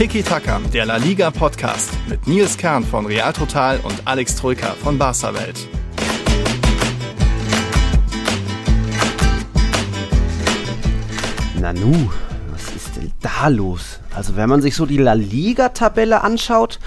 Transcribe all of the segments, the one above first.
Tiki Taka, der La Liga Podcast mit Nils Kern von Real Total und Alex Troika von Barca Welt. Nanu, was ist denn da los? Also wenn man sich so die La Liga-Tabelle anschaut,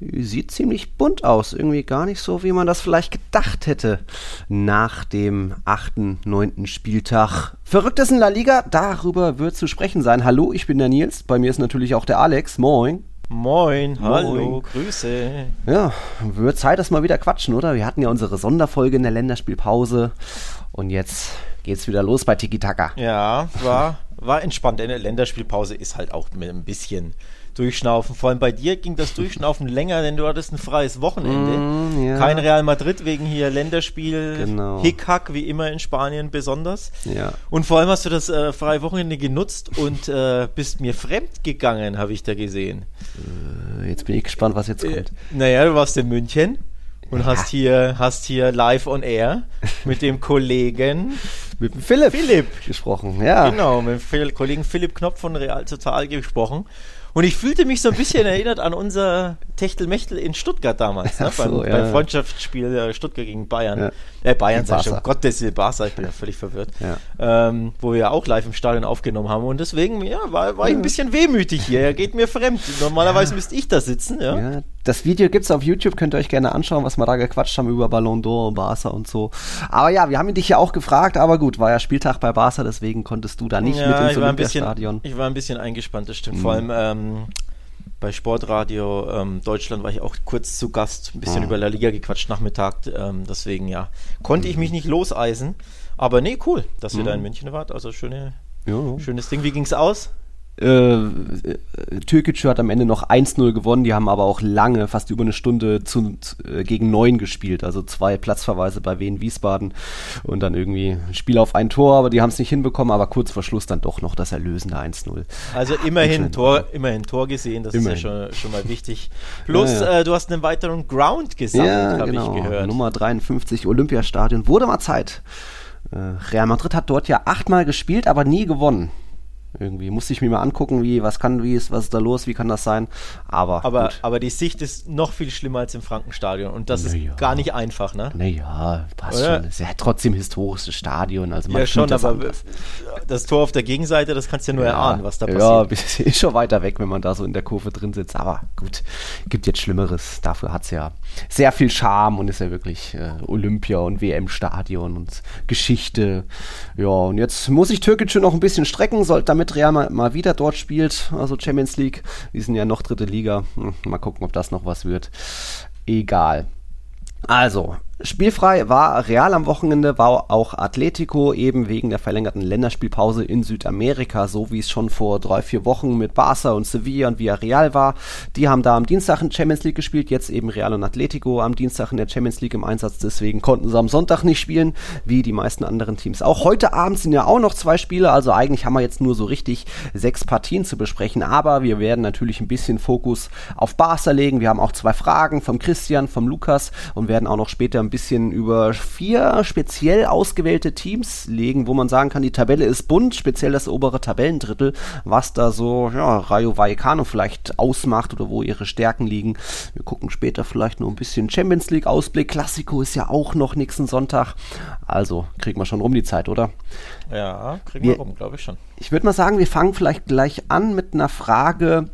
sieht ziemlich bunt aus. Irgendwie gar nicht so, wie man das vielleicht gedacht hätte nach dem achten, neunten Spieltag. Verrückt ist in La Liga, darüber wird zu sprechen sein. Hallo, ich bin der Nils, bei mir ist natürlich auch der Alex. Moin. Moin, hallo, Grüße. Ja, wird Zeit, dass wir mal wieder quatschen, oder? Wir hatten ja unsere Sonderfolge in der Länderspielpause und jetzt geht's wieder los bei Tiki Taka. Ja, war war entspannt. Eine Länderspielpause ist halt auch mit ein bisschen Durchschnaufen. Vor allem bei dir ging das Durchschnaufen länger, denn du hattest ein freies Wochenende. Mm, ja. Kein Real Madrid wegen hier Länderspiel, genau. Hickhack, wie immer in Spanien besonders. Ja. Und vor allem hast du das äh, freie Wochenende genutzt und äh, bist mir fremd gegangen, habe ich da gesehen. Äh, jetzt bin ich gespannt, was jetzt kommt. Äh, naja, du warst in München und ja. hast hier hast hier live on air mit dem Kollegen mit dem Philipp, Philipp gesprochen. Ja. Genau, mit dem Kollegen Philipp Knopf von Real Total gesprochen. Und ich fühlte mich so ein bisschen erinnert an unser Techtelmechtel in Stuttgart damals, ne? so, beim, ja. beim, Freundschaftsspiel äh, Stuttgart gegen Bayern. Ja. Äh, Bayern, sag ich schon, Gottes Willen, Barca, ich bin ja völlig verwirrt. Ja. Ähm, wo wir ja auch live im Stadion aufgenommen haben. Und deswegen, ja, war, war ich ein bisschen wehmütig hier. Er geht mir fremd. Normalerweise müsste ich da sitzen, ja. Das Video gibt es auf YouTube, könnt ihr euch gerne anschauen, was wir da gequatscht haben über Ballon d'Or und Barca und so. Aber ja, wir haben dich ja auch gefragt, aber gut, war ja Spieltag bei Barca, deswegen konntest du da nicht mit ins Olympiastadion. Ich war ein bisschen eingespannt, das stimmt. Mhm. Vor allem ähm, bei Sportradio ähm, Deutschland war ich auch kurz zu Gast, ein bisschen ah. über La Liga gequatscht Nachmittag. Ähm, deswegen ja, konnte ich mich nicht loseisen. Aber nee, cool, dass ihr mhm. da in München wart. Also schöne, ja. schönes Ding. Wie ging's aus? Äh, Türkic hat am Ende noch 1-0 gewonnen, die haben aber auch lange, fast über eine Stunde zu, äh, gegen 9 gespielt, also zwei Platzverweise bei Wien Wiesbaden und dann irgendwie ein Spiel auf ein Tor, aber die haben es nicht hinbekommen, aber kurz vor Schluss dann doch noch das erlösende 1-0. Also immerhin Tor, immerhin Tor gesehen, das immerhin. ist ja schon, schon mal wichtig. Plus, ja, ja. Äh, du hast einen weiteren Ground gesammelt, ja, habe genau. ich gehört. Nummer 53, Olympiastadion, wurde mal Zeit. Äh, Real Madrid hat dort ja achtmal gespielt, aber nie gewonnen. Irgendwie musste ich mir mal angucken, wie, was kann, wie ist, was ist da los, wie kann das sein. Aber, aber, aber die Sicht ist noch viel schlimmer als im Frankenstadion und das naja. ist gar nicht einfach, ne? Naja, passt Oder? schon. Es ist ja trotzdem historisches Stadion. Also man ja, schon, das aber anders. das Tor auf der Gegenseite, das kannst du ja nur ja, erahnen, was da passiert. Ja, ist schon weiter weg, wenn man da so in der Kurve drin sitzt. Aber gut, gibt jetzt Schlimmeres. Dafür hat es ja sehr viel Charme und ist ja wirklich äh, Olympia und WM-Stadion und Geschichte. Ja, und jetzt muss ich Türkic noch ein bisschen strecken, sollte damit Real mal, mal, wieder dort spielt, also Champions League. Die sind ja noch dritte Liga. Hm, mal gucken, ob das noch was wird. Egal. Also, Spielfrei war Real am Wochenende, war auch Atletico eben wegen der verlängerten Länderspielpause in Südamerika, so wie es schon vor drei, vier Wochen mit Barca und Sevilla und Villarreal war. Die haben da am Dienstag in Champions League gespielt, jetzt eben Real und Atletico am Dienstag in der Champions League im Einsatz, deswegen konnten sie am Sonntag nicht spielen, wie die meisten anderen Teams. Auch heute Abend sind ja auch noch zwei Spiele, also eigentlich haben wir jetzt nur so richtig sechs Partien zu besprechen, aber wir werden natürlich ein bisschen Fokus auf Barca legen. Wir haben auch zwei Fragen vom Christian, vom Lukas und werden auch noch später ein bisschen über vier speziell ausgewählte Teams legen, wo man sagen kann, die Tabelle ist bunt, speziell das obere Tabellendrittel, was da so ja, Rayo Vallecano vielleicht ausmacht oder wo ihre Stärken liegen. Wir gucken später vielleicht noch ein bisschen Champions League Ausblick. Klassiko ist ja auch noch nächsten Sonntag. Also kriegen wir schon rum die Zeit, oder? Ja, kriegen wir, wir rum, glaube ich schon. Ich würde mal sagen, wir fangen vielleicht gleich an mit einer Frage,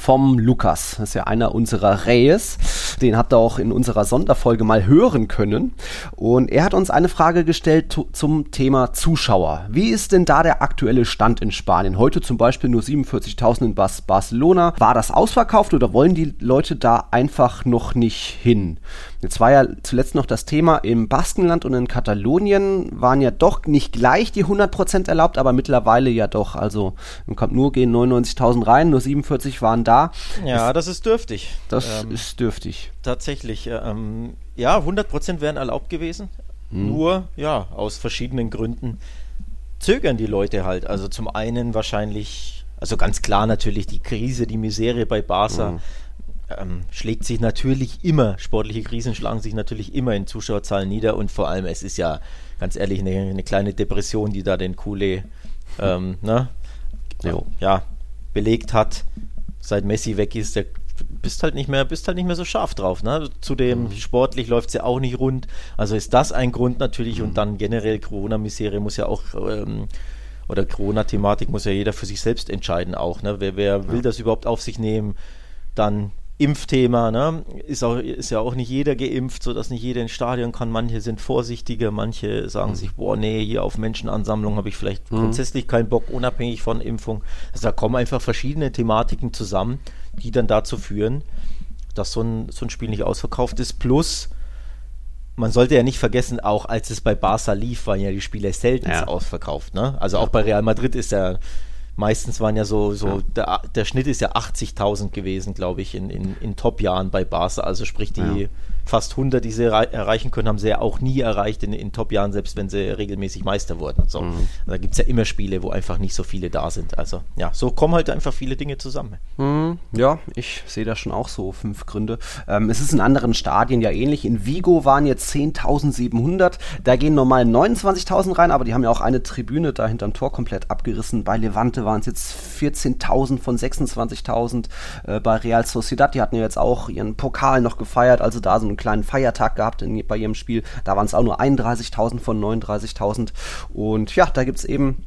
vom Lukas. Das ist ja einer unserer Reyes. Den habt ihr auch in unserer Sonderfolge mal hören können. Und er hat uns eine Frage gestellt zum Thema Zuschauer. Wie ist denn da der aktuelle Stand in Spanien? Heute zum Beispiel nur 47.000 in Bas Barcelona. War das ausverkauft oder wollen die Leute da einfach noch nicht hin? Jetzt war ja zuletzt noch das Thema, im Baskenland und in Katalonien waren ja doch nicht gleich die 100% erlaubt, aber mittlerweile ja doch. Also im Camp Nur gehen 99.000 rein, nur 47 waren da. Ja, das, das ist dürftig. Das ähm, ist dürftig. Tatsächlich. Ähm, ja, 100% wären erlaubt gewesen. Hm. Nur, ja, aus verschiedenen Gründen zögern die Leute halt. Also zum einen wahrscheinlich, also ganz klar natürlich die Krise, die Misere bei Barca. Hm ähm, schlägt sich natürlich immer, sportliche Krisen schlagen sich natürlich immer in Zuschauerzahlen nieder und vor allem, es ist ja ganz ehrlich eine, eine kleine Depression, die da den Kule ähm, ne, ja, belegt hat. seit Messi weg ist, der bist halt nicht mehr, bist halt nicht mehr so scharf drauf. Ne? Zudem mhm. sportlich läuft es ja auch nicht rund. Also ist das ein Grund natürlich mhm. und dann generell Corona-Misere muss ja auch ähm, oder Corona-Thematik muss ja jeder für sich selbst entscheiden auch. Ne? Wer, wer will das überhaupt auf sich nehmen? Dann Impfthema, ne? ist, auch, ist ja auch nicht jeder geimpft, sodass nicht jeder ins Stadion kann. Manche sind vorsichtiger, manche sagen mhm. sich, boah, nee, hier auf Menschenansammlung habe ich vielleicht mhm. grundsätzlich keinen Bock, unabhängig von Impfung. Also da kommen einfach verschiedene Thematiken zusammen, die dann dazu führen, dass so ein, so ein Spiel nicht ausverkauft ist. Plus, man sollte ja nicht vergessen, auch als es bei Barca lief, waren ja die Spiele selten ja. ausverkauft. Ne? Also auch bei Real Madrid ist ja meistens waren ja so, so ja. Der, der Schnitt ist ja 80.000 gewesen, glaube ich, in, in, in Top-Jahren bei Barca. Also sprich, die ja. Fast 100, die sie erreichen können, haben sie ja auch nie erreicht in, in Top-Jahren, selbst wenn sie regelmäßig Meister wurden. So. Mhm. Da gibt es ja immer Spiele, wo einfach nicht so viele da sind. Also ja, so kommen halt einfach viele Dinge zusammen. Mhm. Ja, ich sehe da schon auch so fünf Gründe. Ähm, es ist in anderen Stadien ja ähnlich. In Vigo waren jetzt 10.700. Da gehen normal 29.000 rein, aber die haben ja auch eine Tribüne da hinterm Tor komplett abgerissen. Bei Levante waren es jetzt 14.000 von 26.000. Äh, bei Real Sociedad, die hatten ja jetzt auch ihren Pokal noch gefeiert, also da so einen kleinen Feiertag gehabt in, bei ihrem Spiel. Da waren es auch nur 31.000 von 39.000. Und ja, da gibt es eben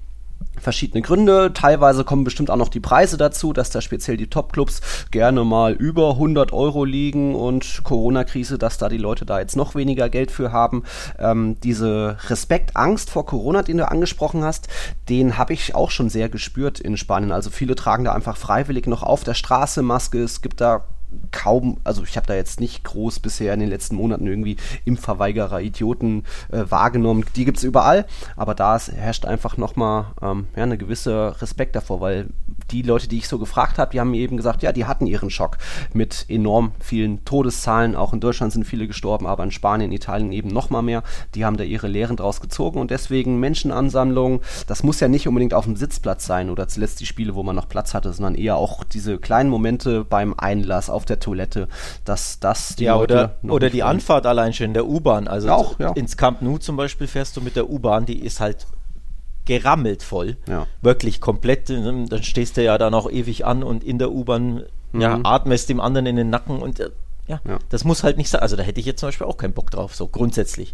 verschiedene Gründe. Teilweise kommen bestimmt auch noch die Preise dazu, dass da speziell die Top-Clubs gerne mal über 100 Euro liegen und Corona-Krise, dass da die Leute da jetzt noch weniger Geld für haben. Ähm, diese Respekt, Angst vor Corona, den du angesprochen hast, den habe ich auch schon sehr gespürt in Spanien. Also viele tragen da einfach freiwillig noch auf der Straße Maske. Es gibt da kaum, also ich habe da jetzt nicht groß bisher in den letzten Monaten irgendwie Impfverweigerer, Idioten äh, wahrgenommen. Die gibt es überall, aber da herrscht einfach nochmal ähm, ja, eine gewisse Respekt davor, weil die Leute, die ich so gefragt habe, die haben mir eben gesagt, ja, die hatten ihren Schock mit enorm vielen Todeszahlen. Auch in Deutschland sind viele gestorben, aber in Spanien, Italien eben nochmal mehr. Die haben da ihre Lehren draus gezogen und deswegen Menschenansammlungen. Das muss ja nicht unbedingt auf dem Sitzplatz sein oder zuletzt die Spiele, wo man noch Platz hatte, sondern eher auch diese kleinen Momente beim Einlass auf der Toilette, dass das die ja, Leute oder, oder die Anfahrt allein schon in der U-Bahn. Also auch, ja. ins Camp Nou zum Beispiel fährst du mit der U-Bahn, die ist halt gerammelt voll. Ja. Wirklich komplett. Dann stehst du ja da noch ewig an und in der U-Bahn mhm. ja, atmest dem anderen in den Nacken und äh, ja, ja, das muss halt nicht sein. Also da hätte ich jetzt zum Beispiel auch keinen Bock drauf, so grundsätzlich.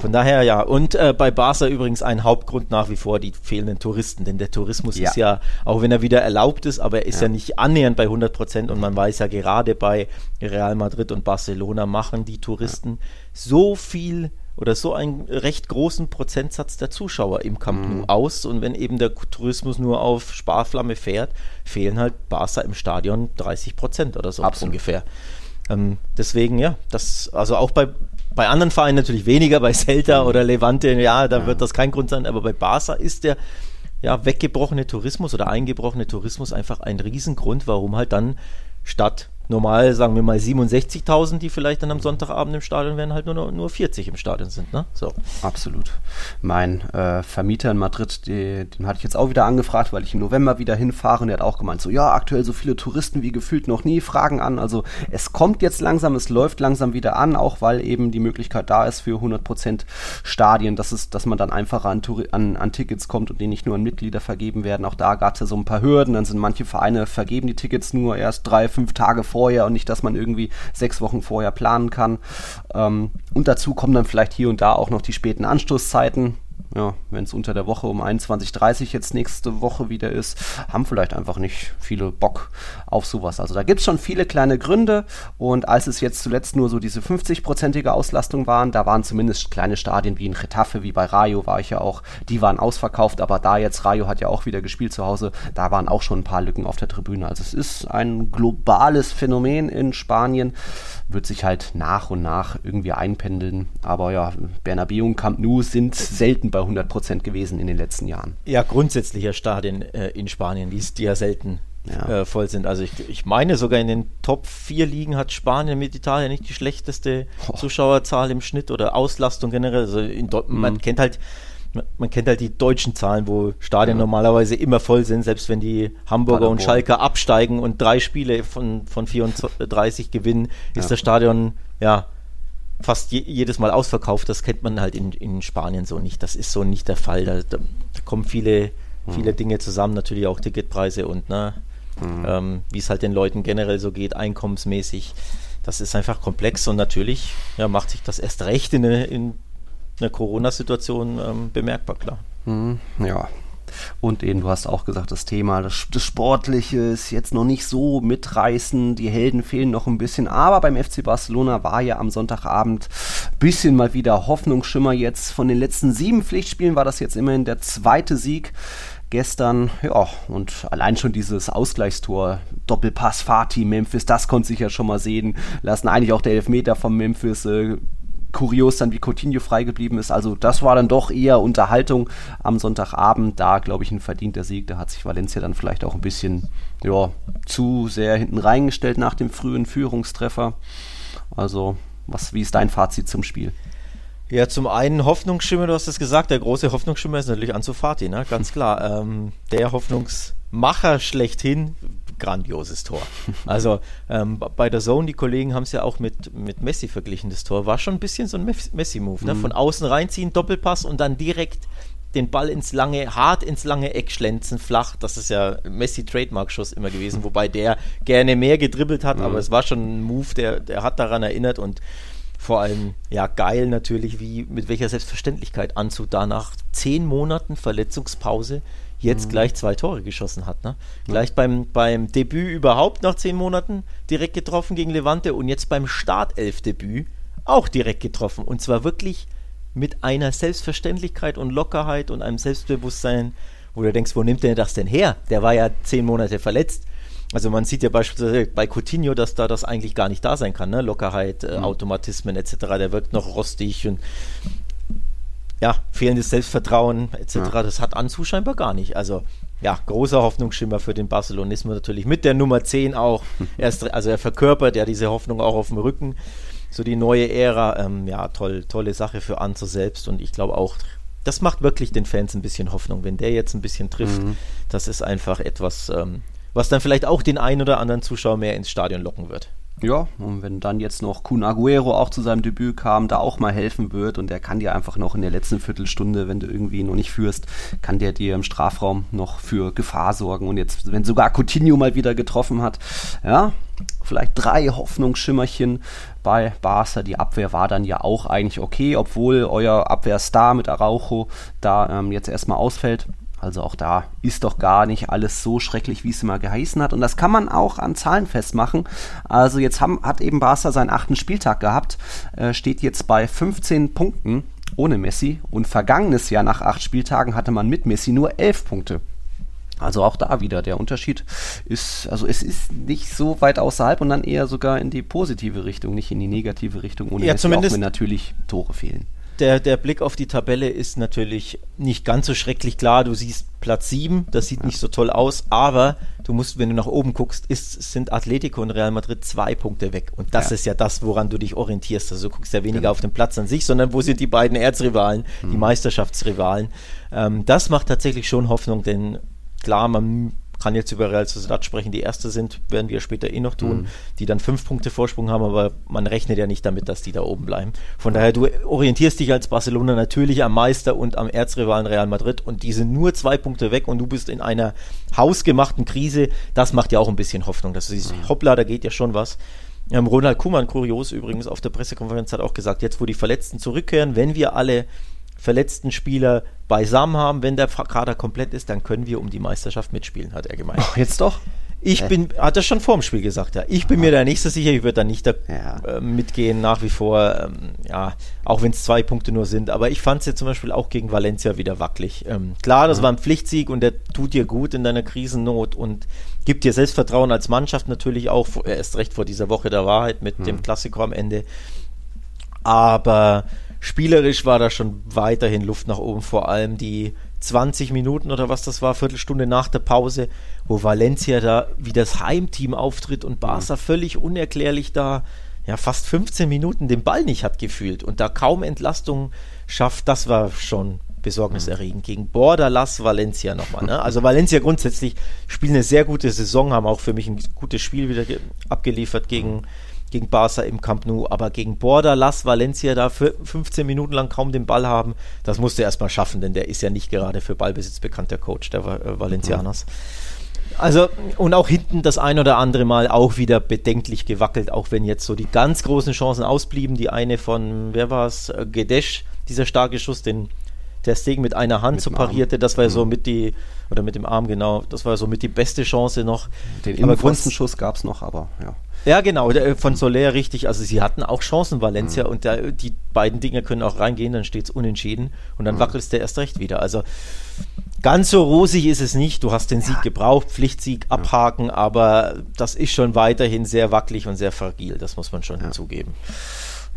Von daher ja. Und äh, bei Barca übrigens ein Hauptgrund nach wie vor die fehlenden Touristen. Denn der Tourismus ja. ist ja, auch wenn er wieder erlaubt ist, aber er ist ja, ja nicht annähernd bei 100 Prozent. Und man weiß ja gerade bei Real Madrid und Barcelona machen die Touristen so viel oder so einen recht großen Prozentsatz der Zuschauer im Camp Nou mhm. aus. Und wenn eben der Tourismus nur auf Sparflamme fährt, fehlen halt Barca im Stadion 30 Prozent oder so Absolut. ungefähr. Ähm, deswegen, ja, das, also auch bei, bei anderen Vereinen natürlich weniger, bei Celta mhm. oder Levante, ja, da ja. wird das kein Grund sein, aber bei Barca ist der ja, weggebrochene Tourismus oder eingebrochene Tourismus einfach ein Riesengrund, warum halt dann statt normal, sagen wir mal 67.000, die vielleicht dann am Sonntagabend im Stadion wären, halt nur, nur 40 im Stadion sind. Ne? So. Absolut. Mein äh, Vermieter in Madrid, die, den hatte ich jetzt auch wieder angefragt, weil ich im November wieder hinfahre und der hat auch gemeint, so ja, aktuell so viele Touristen wie gefühlt noch nie, fragen an. Also es kommt jetzt langsam, es läuft langsam wieder an, auch weil eben die Möglichkeit da ist für 100% Stadien, dass, es, dass man dann einfacher an, an, an Tickets kommt und die nicht nur an Mitglieder vergeben werden. Auch da gab es ja so ein paar Hürden, dann sind manche Vereine vergeben die Tickets nur erst drei, fünf Tage vorher und nicht, dass man irgendwie sechs Wochen vorher planen kann. Ähm, und dazu kommen dann vielleicht hier und da auch noch die späten Anstoßzeiten ja, wenn es unter der Woche um 21.30 Uhr jetzt nächste Woche wieder ist, haben vielleicht einfach nicht viele Bock auf sowas. Also da gibt es schon viele kleine Gründe und als es jetzt zuletzt nur so diese 50-prozentige Auslastung waren, da waren zumindest kleine Stadien wie in Retafe, wie bei Rayo war ich ja auch, die waren ausverkauft, aber da jetzt, Rayo hat ja auch wieder gespielt zu Hause, da waren auch schon ein paar Lücken auf der Tribüne. Also es ist ein globales Phänomen in Spanien, wird sich halt nach und nach irgendwie einpendeln, aber ja, Bernabeu und Camp Nou sind selten bei 100 Prozent gewesen in den letzten Jahren. Ja, grundsätzlicher Stadien äh, in Spanien, die, die ja selten ja. Äh, voll sind. Also ich, ich meine sogar in den Top 4 Ligen hat Spanien mit Italien nicht die schlechteste oh. Zuschauerzahl im Schnitt oder Auslastung generell. Also mhm. man kennt halt man kennt halt die deutschen Zahlen, wo Stadien ja. normalerweise immer voll sind, selbst wenn die Hamburger Paderborn. und Schalker absteigen und drei Spiele von, von 34 gewinnen, ist ja. das Stadion ja fast je, jedes Mal ausverkauft. Das kennt man halt in, in Spanien so nicht. Das ist so nicht der Fall. Da, da, da kommen viele, viele mhm. Dinge zusammen, natürlich auch Ticketpreise und ne, mhm. ähm, wie es halt den Leuten generell so geht, einkommensmäßig. Das ist einfach komplex und natürlich ja, macht sich das erst recht in, in einer Corona-Situation ähm, bemerkbar, klar. Mhm, ja, und eben, du hast auch gesagt, das Thema, das, das, Sportliche ist jetzt noch nicht so mitreißend, die Helden fehlen noch ein bisschen, aber beim FC Barcelona war ja am Sonntagabend ein bisschen mal wieder Hoffnungsschimmer jetzt. Von den letzten sieben Pflichtspielen war das jetzt immerhin der zweite Sieg gestern, ja, und allein schon dieses Ausgleichstor, Doppelpass Fatih, Memphis, das konnte sich ja schon mal sehen lassen. Eigentlich auch der Elfmeter von Memphis, äh, kurios dann, wie Coutinho frei geblieben ist. Also das war dann doch eher Unterhaltung am Sonntagabend. Da, glaube ich, ein verdienter Sieg. Da hat sich Valencia dann vielleicht auch ein bisschen ja, zu sehr hinten reingestellt nach dem frühen Führungstreffer. Also, was, wie ist dein Fazit zum Spiel? Ja, zum einen Hoffnungsschimmer, du hast es gesagt, der große Hoffnungsschimmer ist natürlich Ansu Fati, ne? ganz klar. Ähm, der Hoffnungsmacher schlechthin, grandioses Tor. Also ähm, bei der Zone, die Kollegen haben es ja auch mit, mit Messi verglichen, das Tor. War schon ein bisschen so ein Messi-Move. Ne? Mhm. Von außen reinziehen, Doppelpass und dann direkt den Ball ins lange, hart ins lange Eck schlenzen, flach. Das ist ja Messi-Trademark-Schuss immer gewesen, wobei der gerne mehr gedribbelt hat, mhm. aber es war schon ein Move, der, der hat daran erinnert und vor allem, ja, geil natürlich, wie mit welcher Selbstverständlichkeit Anzug da nach zehn Monaten Verletzungspause jetzt mhm. gleich zwei Tore geschossen hat. Ne? Ja. Gleich beim, beim Debüt überhaupt nach zehn Monaten direkt getroffen gegen Levante und jetzt beim Startelf-Debüt auch direkt getroffen. Und zwar wirklich mit einer Selbstverständlichkeit und Lockerheit und einem Selbstbewusstsein, wo du denkst, wo nimmt der das denn her? Der war ja zehn Monate verletzt. Also man sieht ja beispielsweise bei Coutinho, dass da das eigentlich gar nicht da sein kann, ne? Lockerheit, äh, mhm. Automatismen etc. Der wirkt noch rostig und ja, fehlendes Selbstvertrauen etc., ja. das hat Anzu scheinbar gar nicht. Also ja, großer Hoffnungsschimmer für den Barcelonismus natürlich. Mit der Nummer 10 auch. Erst, also er verkörpert ja diese Hoffnung auch auf dem Rücken. So die neue Ära. Ähm, ja, toll, tolle Sache für Anzu selbst. Und ich glaube auch, das macht wirklich den Fans ein bisschen Hoffnung. Wenn der jetzt ein bisschen trifft, mhm. das ist einfach etwas, ähm, was dann vielleicht auch den einen oder anderen Zuschauer mehr ins Stadion locken wird. Ja, und wenn dann jetzt noch Kun Aguero auch zu seinem Debüt kam, da auch mal helfen wird und der kann dir einfach noch in der letzten Viertelstunde, wenn du irgendwie noch nicht führst, kann der dir im Strafraum noch für Gefahr sorgen. Und jetzt, wenn sogar Coutinho mal wieder getroffen hat, ja, vielleicht drei Hoffnungsschimmerchen bei Barca. Die Abwehr war dann ja auch eigentlich okay, obwohl euer Abwehrstar mit Araujo da ähm, jetzt erstmal ausfällt. Also auch da ist doch gar nicht alles so schrecklich, wie es immer geheißen hat. Und das kann man auch an Zahlen festmachen. Also jetzt haben, hat eben Barca seinen achten Spieltag gehabt, äh, steht jetzt bei 15 Punkten ohne Messi. Und vergangenes Jahr nach acht Spieltagen hatte man mit Messi nur 11 Punkte. Also auch da wieder der Unterschied ist, also es ist nicht so weit außerhalb und dann eher sogar in die positive Richtung, nicht in die negative Richtung, ohne ja, Messi, auch wenn natürlich Tore fehlen der, der Blick auf die Tabelle ist natürlich nicht ganz so schrecklich klar. Du siehst Platz 7, das sieht nicht so toll aus, aber du musst, wenn du nach oben guckst, ist, sind Atletico und Real Madrid zwei Punkte weg. Und das ja. ist ja das, woran du dich orientierst. Also du guckst ja weniger genau. auf den Platz an sich, sondern wo sind die beiden Erzrivalen, mhm. die Meisterschaftsrivalen. Ähm, das macht tatsächlich schon Hoffnung, denn klar, man kann jetzt über Real Sociedad sprechen, die erste sind, werden wir später eh noch tun, mhm. die dann fünf Punkte Vorsprung haben, aber man rechnet ja nicht damit, dass die da oben bleiben. Von daher, du orientierst dich als Barcelona natürlich am Meister und am Erzrivalen Real Madrid und die sind nur zwei Punkte weg und du bist in einer hausgemachten Krise. Das macht ja auch ein bisschen Hoffnung, dass du siehst, mhm. hoppla, da geht ja schon was. Ähm, Ronald Kuhmann, kurios übrigens, auf der Pressekonferenz hat auch gesagt, jetzt wo die Verletzten zurückkehren, wenn wir alle verletzten Spieler beisammen haben. Wenn der Kader komplett ist, dann können wir um die Meisterschaft mitspielen, hat er gemeint. Ach, jetzt doch? Ich äh. bin, hat er schon vorm Spiel gesagt, ja. Ich bin mir da nicht so sicher, ich würde da nicht da, ja. äh, mitgehen, nach wie vor, ähm, ja, auch wenn es zwei Punkte nur sind. Aber ich fand es ja zum Beispiel auch gegen Valencia wieder wackelig. Ähm, klar, das ja. war ein Pflichtsieg und der tut dir gut in deiner Krisennot und gibt dir Selbstvertrauen als Mannschaft natürlich auch, erst recht vor dieser Woche der Wahrheit mit mhm. dem Klassiker am Ende. Aber Spielerisch war da schon weiterhin Luft nach oben, vor allem die 20 Minuten oder was das war, Viertelstunde nach der Pause, wo Valencia da wie das Heimteam auftritt und Barca völlig unerklärlich da ja fast 15 Minuten den Ball nicht hat gefühlt und da kaum Entlastung schafft, das war schon besorgniserregend. Gegen Borderlass Valencia nochmal. Ne? Also Valencia grundsätzlich spielen eine sehr gute Saison, haben auch für mich ein gutes Spiel wieder abgeliefert gegen gegen Barca im Camp Nou, aber gegen Border, Las Valencia da für 15 Minuten lang kaum den Ball haben, das musste er erstmal schaffen, denn der ist ja nicht gerade für Ballbesitz bekannt, der Coach der äh, Valencianas. Also, und auch hinten das ein oder andere Mal auch wieder bedenklich gewackelt, auch wenn jetzt so die ganz großen Chancen ausblieben. Die eine von, wer war es, Gedesch, dieser starke Schuss, den der Stegen mit einer Hand so parierte, das war ja so mhm. mit die, oder mit dem Arm genau, das war so mit die beste Chance noch. Den Innenpfostenschuss gab es noch, aber ja. Ja, genau, der, von Soler richtig. Also sie hatten auch Chancen, Valencia, mhm. und der, die beiden Dinge können auch reingehen, dann steht es unentschieden und dann mhm. wackelt der erst recht wieder. Also ganz so rosig ist es nicht. Du hast den Sieg gebraucht, Pflichtsieg abhaken, ja. aber das ist schon weiterhin sehr wackelig und sehr fragil, das muss man schon ja. zugeben.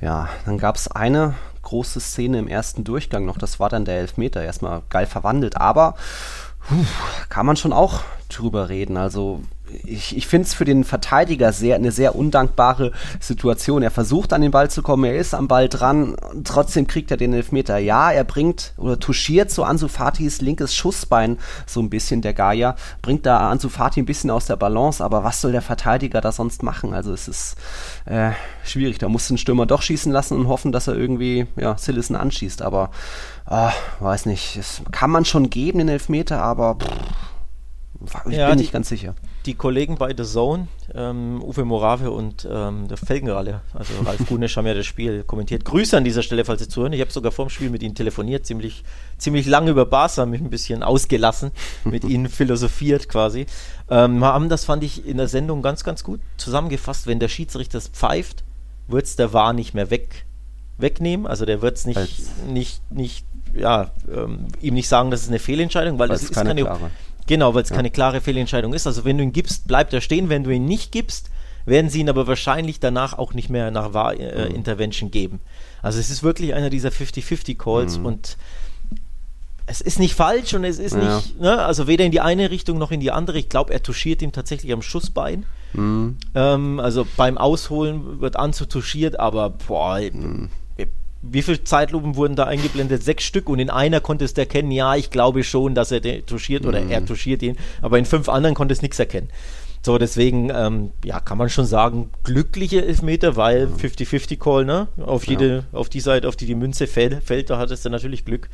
Ja, dann gab es eine große Szene im ersten Durchgang noch, das war dann der Elfmeter, erstmal geil verwandelt, aber puh, kann man schon auch drüber reden. Also ich, ich finde es für den Verteidiger sehr eine sehr undankbare Situation. Er versucht an den Ball zu kommen, er ist am Ball dran, trotzdem kriegt er den Elfmeter. Ja, er bringt oder touchiert so Ansu Fatis linkes Schussbein so ein bisschen der Gaia, bringt da Ansu Fati ein bisschen aus der Balance, aber was soll der Verteidiger da sonst machen? Also es ist äh, schwierig. Da muss ein Stürmer doch schießen lassen und hoffen, dass er irgendwie ja, Sillison anschießt, aber äh, weiß nicht, das kann man schon geben, den Elfmeter, aber pff, ich ja, bin nicht ganz sicher die Kollegen bei The Zone, ähm, Uwe Morave und ähm, der Felgenralle, also Ralf Gunisch, haben ja das Spiel kommentiert. Grüße an dieser Stelle, falls Sie zuhören. Ich habe sogar vor dem Spiel mit Ihnen telefoniert, ziemlich, ziemlich lange über Barca, mich ein bisschen ausgelassen, mit Ihnen philosophiert quasi. Ähm, haben das, fand ich, in der Sendung ganz, ganz gut zusammengefasst. Wenn der Schiedsrichter pfeift, wird es der War nicht mehr weg, wegnehmen. Also der wird es nicht, nicht, nicht, ja, ähm, ihm nicht sagen, das ist eine Fehlentscheidung, weil, weil das ist keine, keine Genau, weil es ja. keine klare Fehlentscheidung ist. Also wenn du ihn gibst, bleibt er stehen. Wenn du ihn nicht gibst, werden sie ihn aber wahrscheinlich danach auch nicht mehr nach War äh, mhm. Intervention geben. Also es ist wirklich einer dieser 50-50 Calls mhm. und es ist nicht falsch und es ist ja. nicht, ne, also weder in die eine Richtung noch in die andere. Ich glaube, er touchiert ihm tatsächlich am Schussbein. Mhm. Ähm, also beim Ausholen wird anzutuschiert, aber boah, mhm wie viele Zeitlupen wurden da eingeblendet? Sechs Stück und in einer konntest du erkennen, ja, ich glaube schon, dass er den touchiert oder mhm. er touchiert ihn, aber in fünf anderen konntest du nichts erkennen. So, deswegen, ähm, ja, kann man schon sagen, glückliche Elfmeter, weil 50-50-Call, ne? Auf jede, ja. auf die Seite, auf die die Münze fällt, fällt da hattest du natürlich Glück.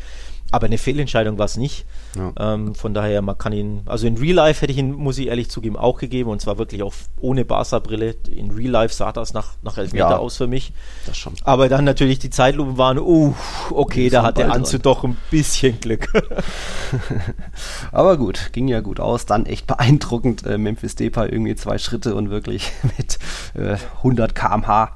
Aber eine Fehlentscheidung war es nicht. Ja. Ähm, von daher, man kann ihn, also in Real Life hätte ich ihn, muss ich ehrlich zugeben, auch gegeben und zwar wirklich auch ohne Barca-Brille. In Real Life sah das nach, nach Elfmeter ja, aus für mich. Das schon. Aber dann natürlich die Zeitlupen waren, uh, okay, da hat der Anzu doch ein bisschen Glück. Aber gut, ging ja gut aus. Dann echt beeindruckend, äh, Memphis Depay irgendwie zwei Schritte und wirklich mit äh, 100 km/h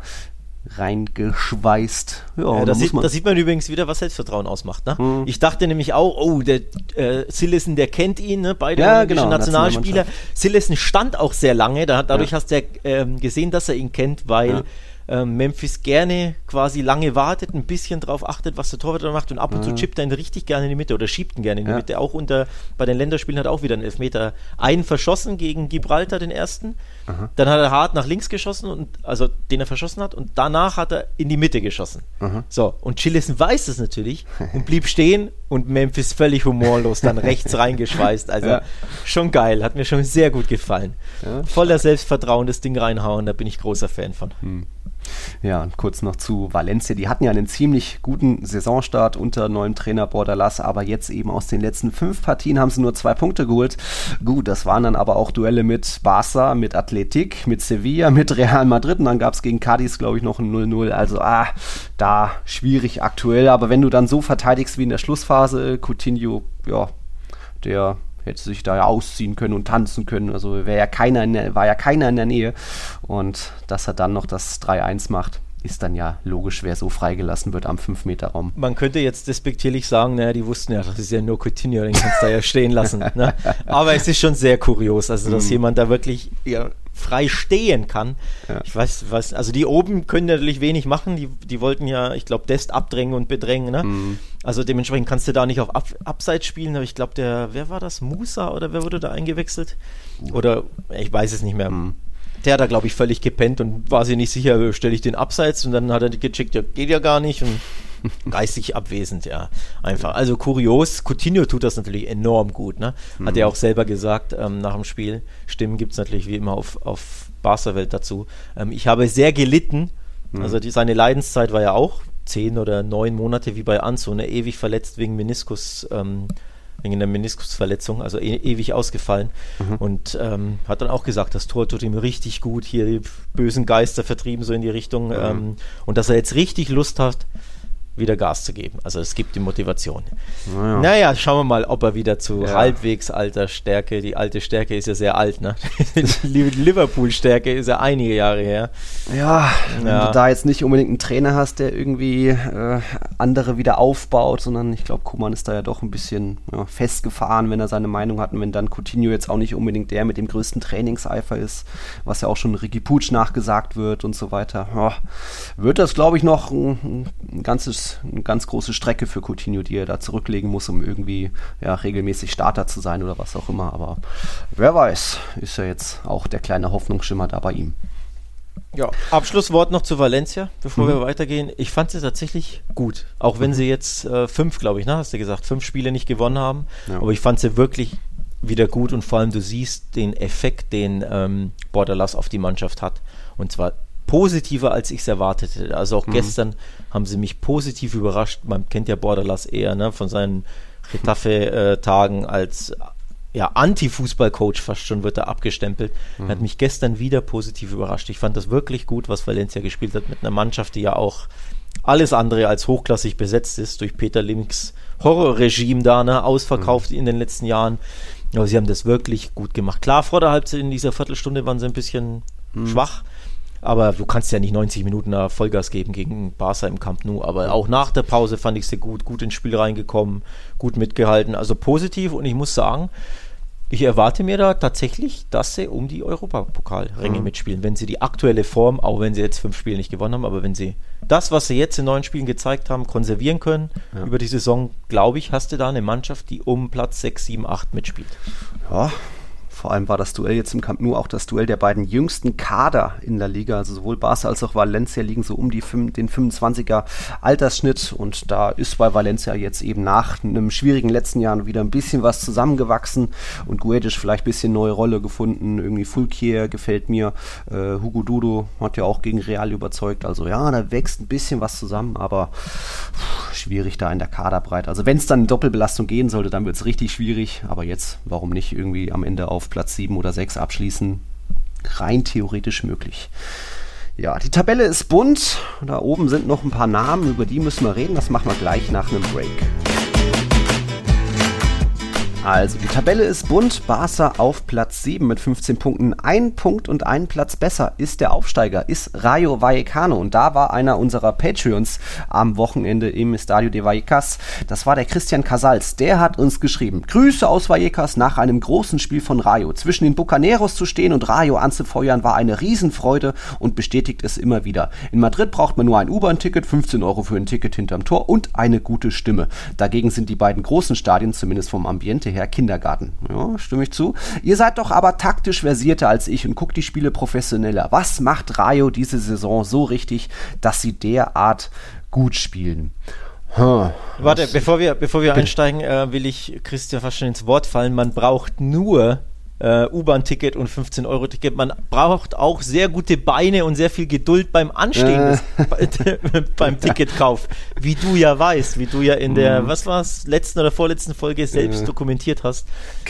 reingeschweißt. Ja, ja das, sieht, das, sieht, man übrigens wieder, was Selbstvertrauen ausmacht. Ne? Mhm. Ich dachte nämlich auch, oh, der äh, Sillison, der kennt ihn, ne? beide ja, genau, Nationalspieler. Sillison stand auch sehr lange, da, dadurch ja. hast du ja, ähm, gesehen, dass er ihn kennt, weil ähm, Memphis gerne quasi lange wartet, ein bisschen drauf achtet, was der Torwart macht und ab und zu chippt er ihn richtig gerne in die Mitte oder schiebt ihn gerne in die ja. Mitte. Auch unter bei den Länderspielen hat auch wieder einen Elfmeter einen verschossen gegen Gibraltar, den ersten. Aha. Dann hat er hart nach links geschossen und also den er verschossen hat und danach hat er in die Mitte geschossen. Aha. So, und Chillison weiß es natürlich und blieb stehen und Memphis völlig humorlos dann rechts reingeschweißt. Also ja. schon geil, hat mir schon sehr gut gefallen. Ja, Voller Selbstvertrauen das Ding reinhauen, da bin ich großer Fan von. Hm. Ja, und kurz noch zu Valencia. Die hatten ja einen ziemlich guten Saisonstart unter neuem Trainer Bordalas, aber jetzt eben aus den letzten fünf Partien haben sie nur zwei Punkte geholt. Gut, das waren dann aber auch Duelle mit Barca, mit Athletic, mit Sevilla, mit Real Madrid und dann gab es gegen Cadiz, glaube ich, noch ein 0-0. Also, ah, da schwierig aktuell. Aber wenn du dann so verteidigst wie in der Schlussphase, Coutinho, ja, der hätte sich da ja ausziehen können und tanzen können. Also ja keiner der, war ja keiner in der Nähe. Und dass er dann noch das 3-1 macht, ist dann ja logisch, wer so freigelassen wird am 5-Meter-Raum. Man könnte jetzt despektierlich sagen, naja, die wussten ja, das ist ja nur Coutinho, den kannst du ja stehen lassen. Ne? Aber es ist schon sehr kurios, also dass mhm. jemand da wirklich ja, frei stehen kann. Ja. Ich weiß, was, also die oben können natürlich wenig machen, die, die wollten ja, ich glaube, Dest abdrängen und bedrängen, ne? Mhm. Also dementsprechend kannst du da nicht auf Ab Abseits spielen, aber ich glaube, der, wer war das? Musa oder wer wurde da eingewechselt? Oder ich weiß es nicht mehr. Mhm. Der hat da, glaube ich, völlig gepennt und war sich nicht sicher, stelle ich den Abseits und dann hat er gecheckt, ja, geht ja gar nicht und geistig abwesend, ja. Einfach. Also kurios. Coutinho tut das natürlich enorm gut, ne? Hat mhm. er auch selber gesagt ähm, nach dem Spiel. Stimmen gibt es natürlich wie immer auf, auf Barca-Welt dazu. Ähm, ich habe sehr gelitten. Mhm. Also die, seine Leidenszeit war ja auch zehn oder neun Monate wie bei Anzo, ne? ewig verletzt wegen Meniskus. Ähm, wegen der Meniskusverletzung, also e ewig ausgefallen. Mhm. Und ähm, hat dann auch gesagt, das Tor tut ihm richtig gut, hier die bösen Geister vertrieben so in die Richtung. Mhm. Ähm, und dass er jetzt richtig Lust hat, wieder Gas zu geben. Also es gibt die Motivation. Naja, naja schauen wir mal, ob er wieder zu ja. halbwegs alter Stärke, die alte Stärke ist ja sehr alt, ne? die Liverpool-Stärke ist ja einige Jahre her. Ja, wenn ja. du da jetzt nicht unbedingt einen Trainer hast, der irgendwie äh, andere wieder aufbaut, sondern ich glaube, Kuman ist da ja doch ein bisschen ja, festgefahren, wenn er seine Meinung hat und wenn dann Coutinho jetzt auch nicht unbedingt der mit dem größten Trainingseifer ist, was ja auch schon Ricky Putsch nachgesagt wird und so weiter, wird das, glaube ich, noch ein, ein ganzes eine ganz große Strecke für Coutinho, die er da zurücklegen muss, um irgendwie ja, regelmäßig Starter zu sein oder was auch immer. Aber wer weiß, ist ja jetzt auch der kleine Hoffnungsschimmer da bei ihm. Ja, Abschlusswort noch zu Valencia, bevor mhm. wir weitergehen. Ich fand sie tatsächlich gut. Auch wenn sie jetzt äh, fünf, glaube ich, ne, hast du gesagt, fünf Spiele nicht gewonnen haben. Ja. Aber ich fand sie wirklich wieder gut und vor allem du siehst den Effekt, den ähm, Borderlass auf die Mannschaft hat. Und zwar positiver, als ich es erwartet hätte. Also auch mhm. gestern haben sie mich positiv überrascht. Man kennt ja Borderlass eher ne, von seinen Retafe-Tagen als ja, Anti-Fußball-Coach fast schon wird er abgestempelt. Mhm. Hat mich gestern wieder positiv überrascht. Ich fand das wirklich gut, was Valencia gespielt hat mit einer Mannschaft, die ja auch alles andere als hochklassig besetzt ist durch Peter Links Horrorregime da, ne, ausverkauft mhm. in den letzten Jahren. Aber sie haben das wirklich gut gemacht. Klar, vor der Halbzeit in dieser Viertelstunde waren sie ein bisschen mhm. schwach. Aber du kannst ja nicht 90 Minuten Vollgas geben gegen Barca im Camp Nou. Aber auch nach der Pause fand ich sie gut, gut ins Spiel reingekommen, gut mitgehalten. Also positiv und ich muss sagen, ich erwarte mir da tatsächlich, dass sie um die Europapokalränge mhm. mitspielen. Wenn sie die aktuelle Form, auch wenn sie jetzt fünf Spiele nicht gewonnen haben, aber wenn sie das, was sie jetzt in neun Spielen gezeigt haben, konservieren können ja. über die Saison, glaube ich, hast du da eine Mannschaft, die um Platz 6, 7, 8 mitspielt. Ja, vor allem war das Duell jetzt im Camp Nou auch das Duell der beiden jüngsten Kader in der Liga. Also sowohl Barca als auch Valencia liegen so um die, den 25er Altersschnitt. Und da ist bei Valencia jetzt eben nach einem schwierigen letzten Jahr wieder ein bisschen was zusammengewachsen und Guedes vielleicht ein bisschen neue Rolle gefunden. Irgendwie Fulkier gefällt mir. Äh, Hugo Dudo hat ja auch gegen Real überzeugt. Also ja, da wächst ein bisschen was zusammen, aber pff, schwierig da in der Kaderbreite. Also wenn es dann Doppelbelastung gehen sollte, dann wird es richtig schwierig. Aber jetzt, warum nicht irgendwie am Ende auf Platz 7 oder 6 abschließen. Rein theoretisch möglich. Ja, die Tabelle ist bunt. Da oben sind noch ein paar Namen, über die müssen wir reden. Das machen wir gleich nach einem Break. Also, die Tabelle ist bunt. Barca auf Platz 7 mit 15 Punkten. Ein Punkt und ein Platz besser ist der Aufsteiger, ist Rayo Vallecano. Und da war einer unserer Patreons am Wochenende im Estadio de Vallecas. Das war der Christian Casals. Der hat uns geschrieben: Grüße aus Vallecas nach einem großen Spiel von Rayo. Zwischen den Bucaneros zu stehen und Rayo anzufeuern war eine Riesenfreude und bestätigt es immer wieder. In Madrid braucht man nur ein U-Bahn-Ticket, 15 Euro für ein Ticket hinterm Tor und eine gute Stimme. Dagegen sind die beiden großen Stadien, zumindest vom Ambiente her, her Kindergarten. Ja, stimme ich zu. Ihr seid doch aber taktisch versierter als ich und guckt die Spiele professioneller. Was macht Rayo diese Saison so richtig, dass sie derart gut spielen? Huh, Warte, bevor wir, bevor wir einsteigen, äh, will ich Christian fast schon ins Wort fallen. Man braucht nur äh, U-Bahn-Ticket und 15-Euro-Ticket. Man braucht auch sehr gute Beine und sehr viel Geduld beim Anstehen äh. beim Ticketkauf. Wie du ja weißt, wie du ja in der, mhm. was war's, letzten oder vorletzten Folge selbst äh. dokumentiert hast.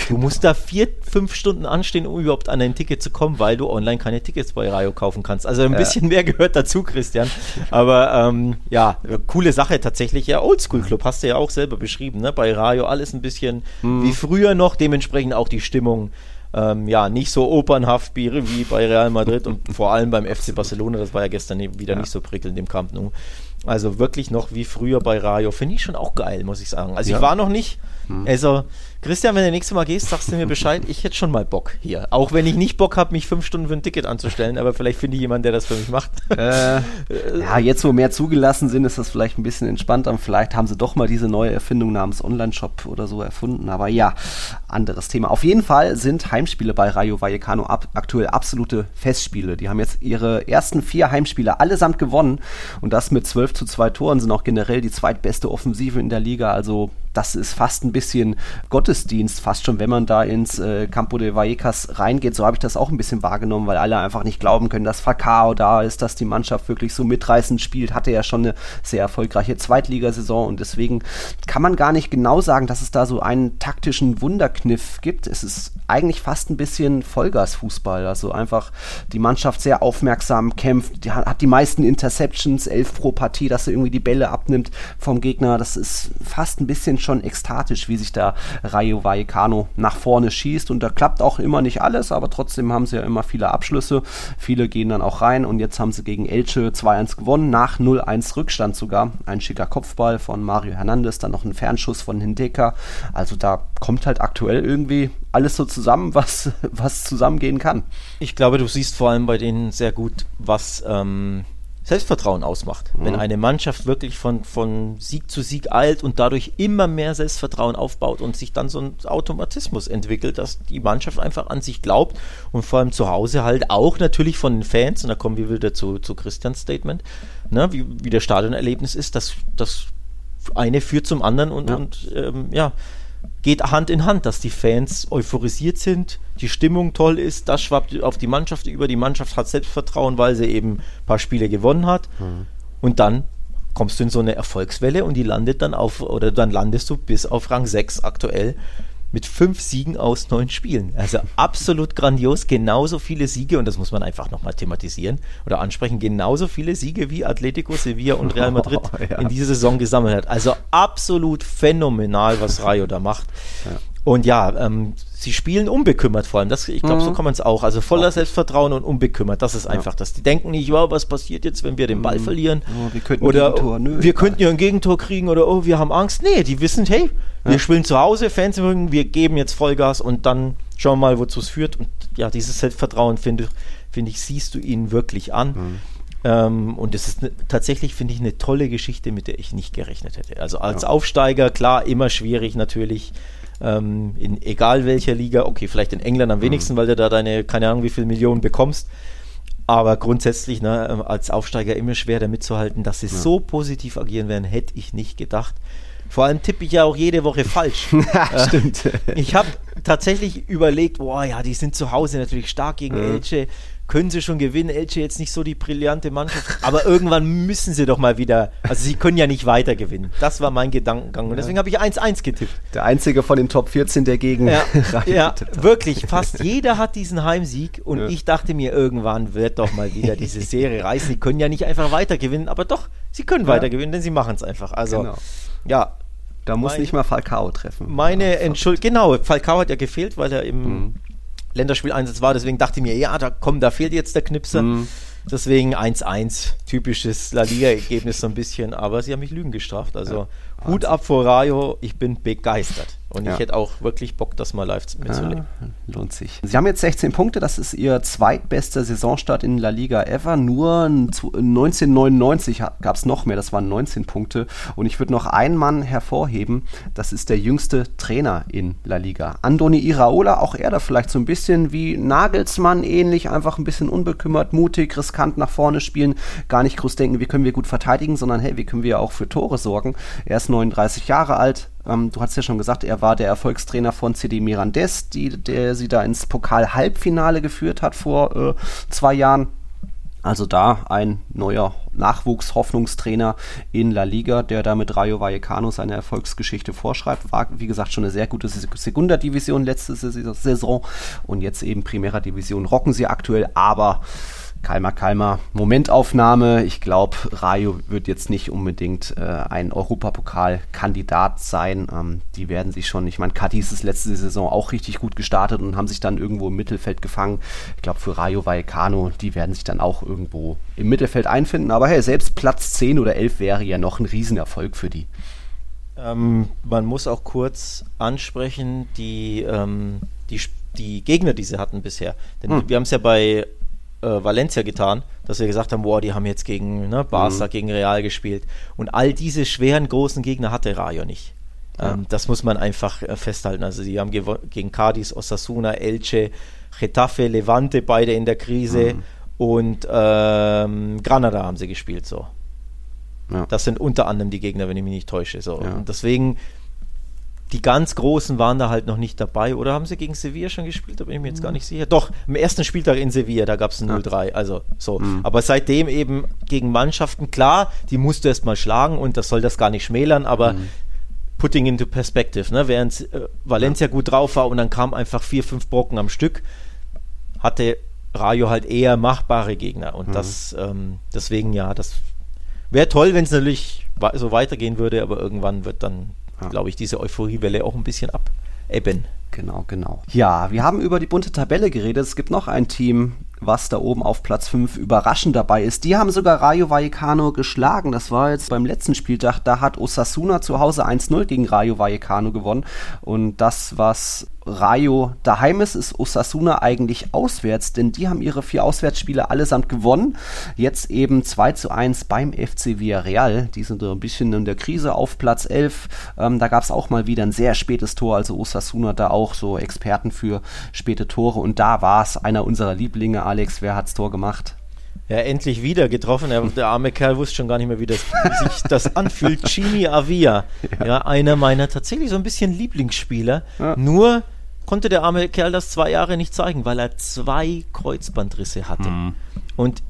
Du genau. musst da vier, fünf Stunden anstehen, um überhaupt an ein Ticket zu kommen, weil du online keine Tickets bei Rayo kaufen kannst. Also ein bisschen mehr gehört dazu, Christian. Aber ähm, ja, coole Sache tatsächlich. Ja, Oldschool-Club hast du ja auch selber beschrieben, ne? Bei Rayo alles ein bisschen mhm. wie früher noch, dementsprechend auch die Stimmung ähm, ja, nicht so opernhaft wie bei Real Madrid und vor allem beim FC Barcelona, das war ja gestern wieder ja. nicht so prickelnd im Camp Nou. Also wirklich noch wie früher bei Rayo, finde ich schon auch geil, muss ich sagen. Also ja. ich war noch nicht, hm. also Christian, wenn du nächste Mal gehst, sagst du mir Bescheid. Ich hätte schon mal Bock hier. Auch wenn ich nicht Bock habe, mich fünf Stunden für ein Ticket anzustellen, aber vielleicht finde ich jemanden, der das für mich macht. Äh, ja, jetzt wo mehr zugelassen sind, ist das vielleicht ein bisschen entspannter. Vielleicht haben sie doch mal diese neue Erfindung namens Online-Shop oder so erfunden. Aber ja, anderes Thema. Auf jeden Fall sind Heimspiele bei Rayo Vallecano ab, aktuell absolute Festspiele. Die haben jetzt ihre ersten vier Heimspiele allesamt gewonnen und das mit 12 zu zwei Toren, sind auch generell die zweitbeste Offensive in der Liga. Also das ist fast ein bisschen Gottesdienst, fast schon, wenn man da ins äh, Campo de Vallecas reingeht. So habe ich das auch ein bisschen wahrgenommen, weil alle einfach nicht glauben können, dass Falcao da ist, dass die Mannschaft wirklich so mitreißend spielt. Hatte ja schon eine sehr erfolgreiche Zweitligasaison und deswegen kann man gar nicht genau sagen, dass es da so einen taktischen Wunderkniff gibt. Es ist eigentlich fast ein bisschen Vollgasfußball. Also einfach die Mannschaft sehr aufmerksam kämpft, die hat die meisten Interceptions, elf pro Partie, dass sie irgendwie die Bälle abnimmt vom Gegner. Das ist fast ein bisschen schon ekstatisch, wie sich da Rayo Vallecano nach vorne schießt. Und da klappt auch immer nicht alles, aber trotzdem haben sie ja immer viele Abschlüsse. Viele gehen dann auch rein und jetzt haben sie gegen Elche 2-1 gewonnen, nach 0-1 Rückstand sogar. Ein schicker Kopfball von Mario Hernandez, dann noch ein Fernschuss von Hindeka. Also da kommt halt aktuell irgendwie alles so zusammen, was, was zusammengehen kann. Ich glaube, du siehst vor allem bei denen sehr gut, was ähm, Selbstvertrauen ausmacht. Mhm. Wenn eine Mannschaft wirklich von, von Sieg zu Sieg eilt und dadurch immer mehr Selbstvertrauen aufbaut und sich dann so ein Automatismus entwickelt, dass die Mannschaft einfach an sich glaubt und vor allem zu Hause halt auch natürlich von den Fans, und da kommen wir wieder zu, zu Christians Statement, ne, wie, wie der Stadionerlebnis ist, dass das eine führt zum anderen und ja, und, ähm, ja geht Hand in Hand, dass die Fans euphorisiert sind, die Stimmung toll ist, das schwappt auf die Mannschaft über, die Mannschaft hat Selbstvertrauen, weil sie eben ein paar Spiele gewonnen hat. Mhm. Und dann kommst du in so eine Erfolgswelle und die landet dann auf, oder dann landest du bis auf Rang 6 aktuell mit fünf Siegen aus neun Spielen. Also absolut grandios, genauso viele Siege, und das muss man einfach nochmal thematisieren oder ansprechen, genauso viele Siege wie Atletico, Sevilla und Real Madrid oh, ja. in dieser Saison gesammelt hat. Also absolut phänomenal, was Rayo da macht. Ja. Und ja, ähm, sie spielen unbekümmert vor allem. Das, ich glaube, mhm. so kann man es auch. Also voller Selbstvertrauen und unbekümmert. Das ist einfach ja. das. Die denken nicht, wow, was passiert jetzt, wenn wir den Ball mhm. verlieren? Oh, wir könnten oder Gegentor. Nö, wir könnten ja ein Gegentor kriegen oder oh, wir haben Angst. Nee, die wissen, hey, ja. wir spielen zu Hause, Fans mögen, wir geben jetzt Vollgas und dann schauen wir mal, wozu es führt. Und ja, dieses Selbstvertrauen, finde find ich, siehst du ihnen wirklich an. Mhm. Ähm, und es ist ne, tatsächlich, finde ich, eine tolle Geschichte, mit der ich nicht gerechnet hätte. Also als ja. Aufsteiger, klar, immer schwierig natürlich ähm, in egal welcher Liga, okay, vielleicht in England am wenigsten, mhm. weil du da deine, keine Ahnung, wie viele Millionen bekommst. Aber grundsätzlich ne, ähm, als Aufsteiger immer schwer damit zu halten, dass sie ja. so positiv agieren werden, hätte ich nicht gedacht. Vor allem tippe ich ja auch jede Woche falsch. ja, stimmt. Ich habe tatsächlich überlegt, boah, ja, die sind zu Hause natürlich stark gegen ja. Elche können sie schon gewinnen. Elche jetzt nicht so die brillante Mannschaft, aber irgendwann müssen sie doch mal wieder, also sie können ja nicht weiter gewinnen. Das war mein Gedankengang und deswegen habe ich 1-1 getippt. Der einzige von den Top 14, der gegen Ja, ja wirklich, fast jeder hat diesen Heimsieg und ja. ich dachte mir, irgendwann wird doch mal wieder diese Serie reißen. Sie können ja nicht einfach weiter gewinnen, aber doch, sie können ja. weiter gewinnen, denn sie machen es einfach. Also, genau. ja. Da muss mein, nicht mal Falcao treffen. Meine Entschuldigung, genau, Falcao hat ja gefehlt, weil er im mhm Länderspieleinsatz war. Deswegen dachte ich mir, ja, da komm, da fehlt jetzt der Knipser. Mhm. Deswegen 1-1, typisches La Liga-Ergebnis so ein bisschen, aber sie haben mich Lügen gestraft. Also ja, Hut ab vor Rayo, ich bin begeistert. Und ja. ich hätte auch wirklich Bock, das mal live mitzuleben. Ja, lohnt sich. Sie haben jetzt 16 Punkte, das ist Ihr zweitbester Saisonstart in La Liga ever. Nur 1999 gab es noch mehr, das waren 19 Punkte. Und ich würde noch einen Mann hervorheben, das ist der jüngste Trainer in La Liga. Andoni Iraola, auch er da vielleicht so ein bisschen wie Nagelsmann ähnlich, einfach ein bisschen unbekümmert, mutig, riskant nach vorne spielen, gar nicht groß denken, wie können wir gut verteidigen, sondern hey, wie können wir auch für Tore sorgen. Er ist 39 Jahre alt, ähm, du hast ja schon gesagt, er war der Erfolgstrainer von CD Mirandes, die, der sie da ins Pokal-Halbfinale geführt hat vor äh, zwei Jahren. Also da ein neuer Nachwuchs-Hoffnungstrainer in La Liga, der da mit Rayo Vallecano seine Erfolgsgeschichte vorschreibt. War, wie gesagt, schon eine sehr gute Segunda-Division letzte Saison und jetzt eben Primera Division rocken sie aktuell, aber Kalmer, Kalmer, Momentaufnahme. Ich glaube, Rayo wird jetzt nicht unbedingt äh, ein Europapokalkandidat sein. Ähm, die werden sich schon, ich meine, Cadiz ist letzte Saison auch richtig gut gestartet und haben sich dann irgendwo im Mittelfeld gefangen. Ich glaube, für Rayo Vallecano, die werden sich dann auch irgendwo im Mittelfeld einfinden. Aber hey, selbst Platz 10 oder 11 wäre ja noch ein Riesenerfolg für die. Ähm, man muss auch kurz ansprechen, die, ähm, die, die Gegner, die sie hatten bisher. Denn hm. wir haben es ja bei äh, Valencia getan, dass wir gesagt haben, boah, die haben jetzt gegen ne, Barca, mhm. gegen Real gespielt. Und all diese schweren, großen Gegner hatte Rayo nicht. Ja. Ähm, das muss man einfach äh, festhalten. Also sie haben gegen Cadiz, Osasuna, Elche, Getafe, Levante, beide in der Krise mhm. und ähm, Granada haben sie gespielt so. Ja. Das sind unter anderem die Gegner, wenn ich mich nicht täusche. So. Ja. Und deswegen, die ganz Großen waren da halt noch nicht dabei. Oder haben sie gegen Sevilla schon gespielt? Da bin ich mir jetzt gar nicht sicher. Doch, am ersten Spieltag in Sevilla, da gab es ein 0-3. Also so. Mhm. Aber seitdem eben gegen Mannschaften, klar, die musst du erst mal schlagen und das soll das gar nicht schmälern, aber mhm. putting into perspective, ne? während äh, Valencia ja. gut drauf war und dann kam einfach vier, fünf Brocken am Stück, hatte Rayo halt eher machbare Gegner. Und mhm. das, ähm, deswegen ja, das wäre toll, wenn es natürlich so weitergehen würde, aber irgendwann wird dann, ja. glaube ich, diese Euphoriewelle auch ein bisschen abebben. Genau, genau. Ja, wir haben über die bunte Tabelle geredet. Es gibt noch ein Team, was da oben auf Platz 5 überraschend dabei ist. Die haben sogar Rayo Vallecano geschlagen. Das war jetzt beim letzten Spieltag. Da hat Osasuna zu Hause 1-0 gegen Rayo Vallecano gewonnen. Und das, was Rayo daheim ist, ist Osasuna eigentlich auswärts, denn die haben ihre vier Auswärtsspiele allesamt gewonnen. Jetzt eben 2 zu 1 beim FC Villarreal. Die sind ein bisschen in der Krise auf Platz 11. Ähm, da gab es auch mal wieder ein sehr spätes Tor, also Osasuna da auch so Experten für späte Tore. Und da war es einer unserer Lieblinge, Alex. Wer hat's Tor gemacht? Ja, endlich wieder getroffen. Er, der arme Kerl wusste schon gar nicht mehr, wie das, wie sich das anfühlt. Chini Avia. Ja. ja. einer meiner tatsächlich so ein bisschen Lieblingsspieler. Ja. Nur konnte der arme Kerl das zwei Jahre nicht zeigen, weil er zwei Kreuzbandrisse hatte. Mhm. Und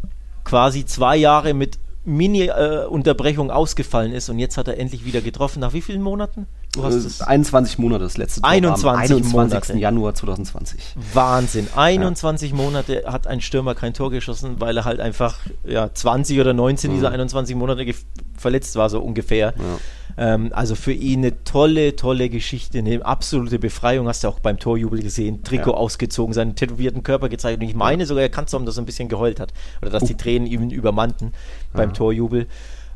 quasi zwei Jahre mit Mini-Unterbrechung äh, ausgefallen ist und jetzt hat er endlich wieder getroffen. Nach wie vielen Monaten? Du hast es 21 Monate, das letzte Tor 21 am 21. Monate. Januar 2020. Wahnsinn. 21 ja. Monate hat ein Stürmer kein Tor geschossen, weil er halt einfach ja, 20 oder 19 mhm. dieser 21 Monate verletzt war, so ungefähr. Ja. Ähm, also für ihn eine tolle, tolle Geschichte, eine absolute Befreiung. Hast du auch beim Torjubel gesehen, Trikot ja. ausgezogen, seinen tätowierten Körper gezeigt. Und ich meine sogar, er kann es haben, dass er ein bisschen geheult hat. Oder dass uh. die Tränen ihn übermannten beim Torjubel.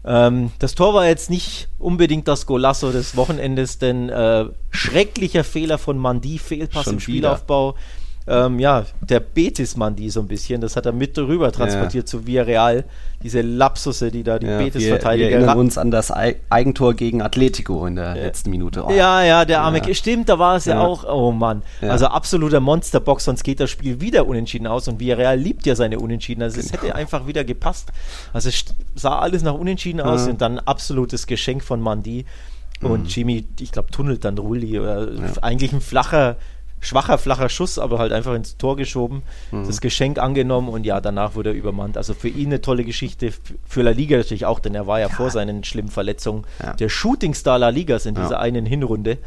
Ähm, das Tor war jetzt nicht unbedingt das Golasso des Wochenendes, denn äh, schrecklicher Fehler von Mandi, Fehlpass Schon im Spielaufbau. Wieder ähm, ja, der Betis-Mann, die so ein bisschen, das hat er mit rüber transportiert ja. zu Villarreal. Diese Lapsusse, die da die ja, Betis-Verteidiger. Wir, wir erinnern uns an das Eigentor gegen Atletico in der ja. letzten Minute. Oh. Ja, ja, der arme, stimmt, da war es ja, auch, oh Mann. Also absoluter Monsterbox, sonst geht das Spiel wieder unentschieden aus und Villarreal liebt ja seine Unentschieden. Also es genau. hätte einfach wieder gepasst. Also es sah alles nach Unentschieden aus und dann absolutes Geschenk von Mandi. Und mhm. Jimmy, ich glaube, tunnelt dann Rulli oder eigentlich ein flacher schwacher, flacher Schuss, aber halt einfach ins Tor geschoben, mhm. das Geschenk angenommen und ja, danach wurde er übermannt. Also für ihn eine tolle Geschichte, für La Liga natürlich auch, denn er war ja, ja. vor seinen schlimmen Verletzungen ja. der Shootingstar La Ligas in dieser ja. einen Hinrunde.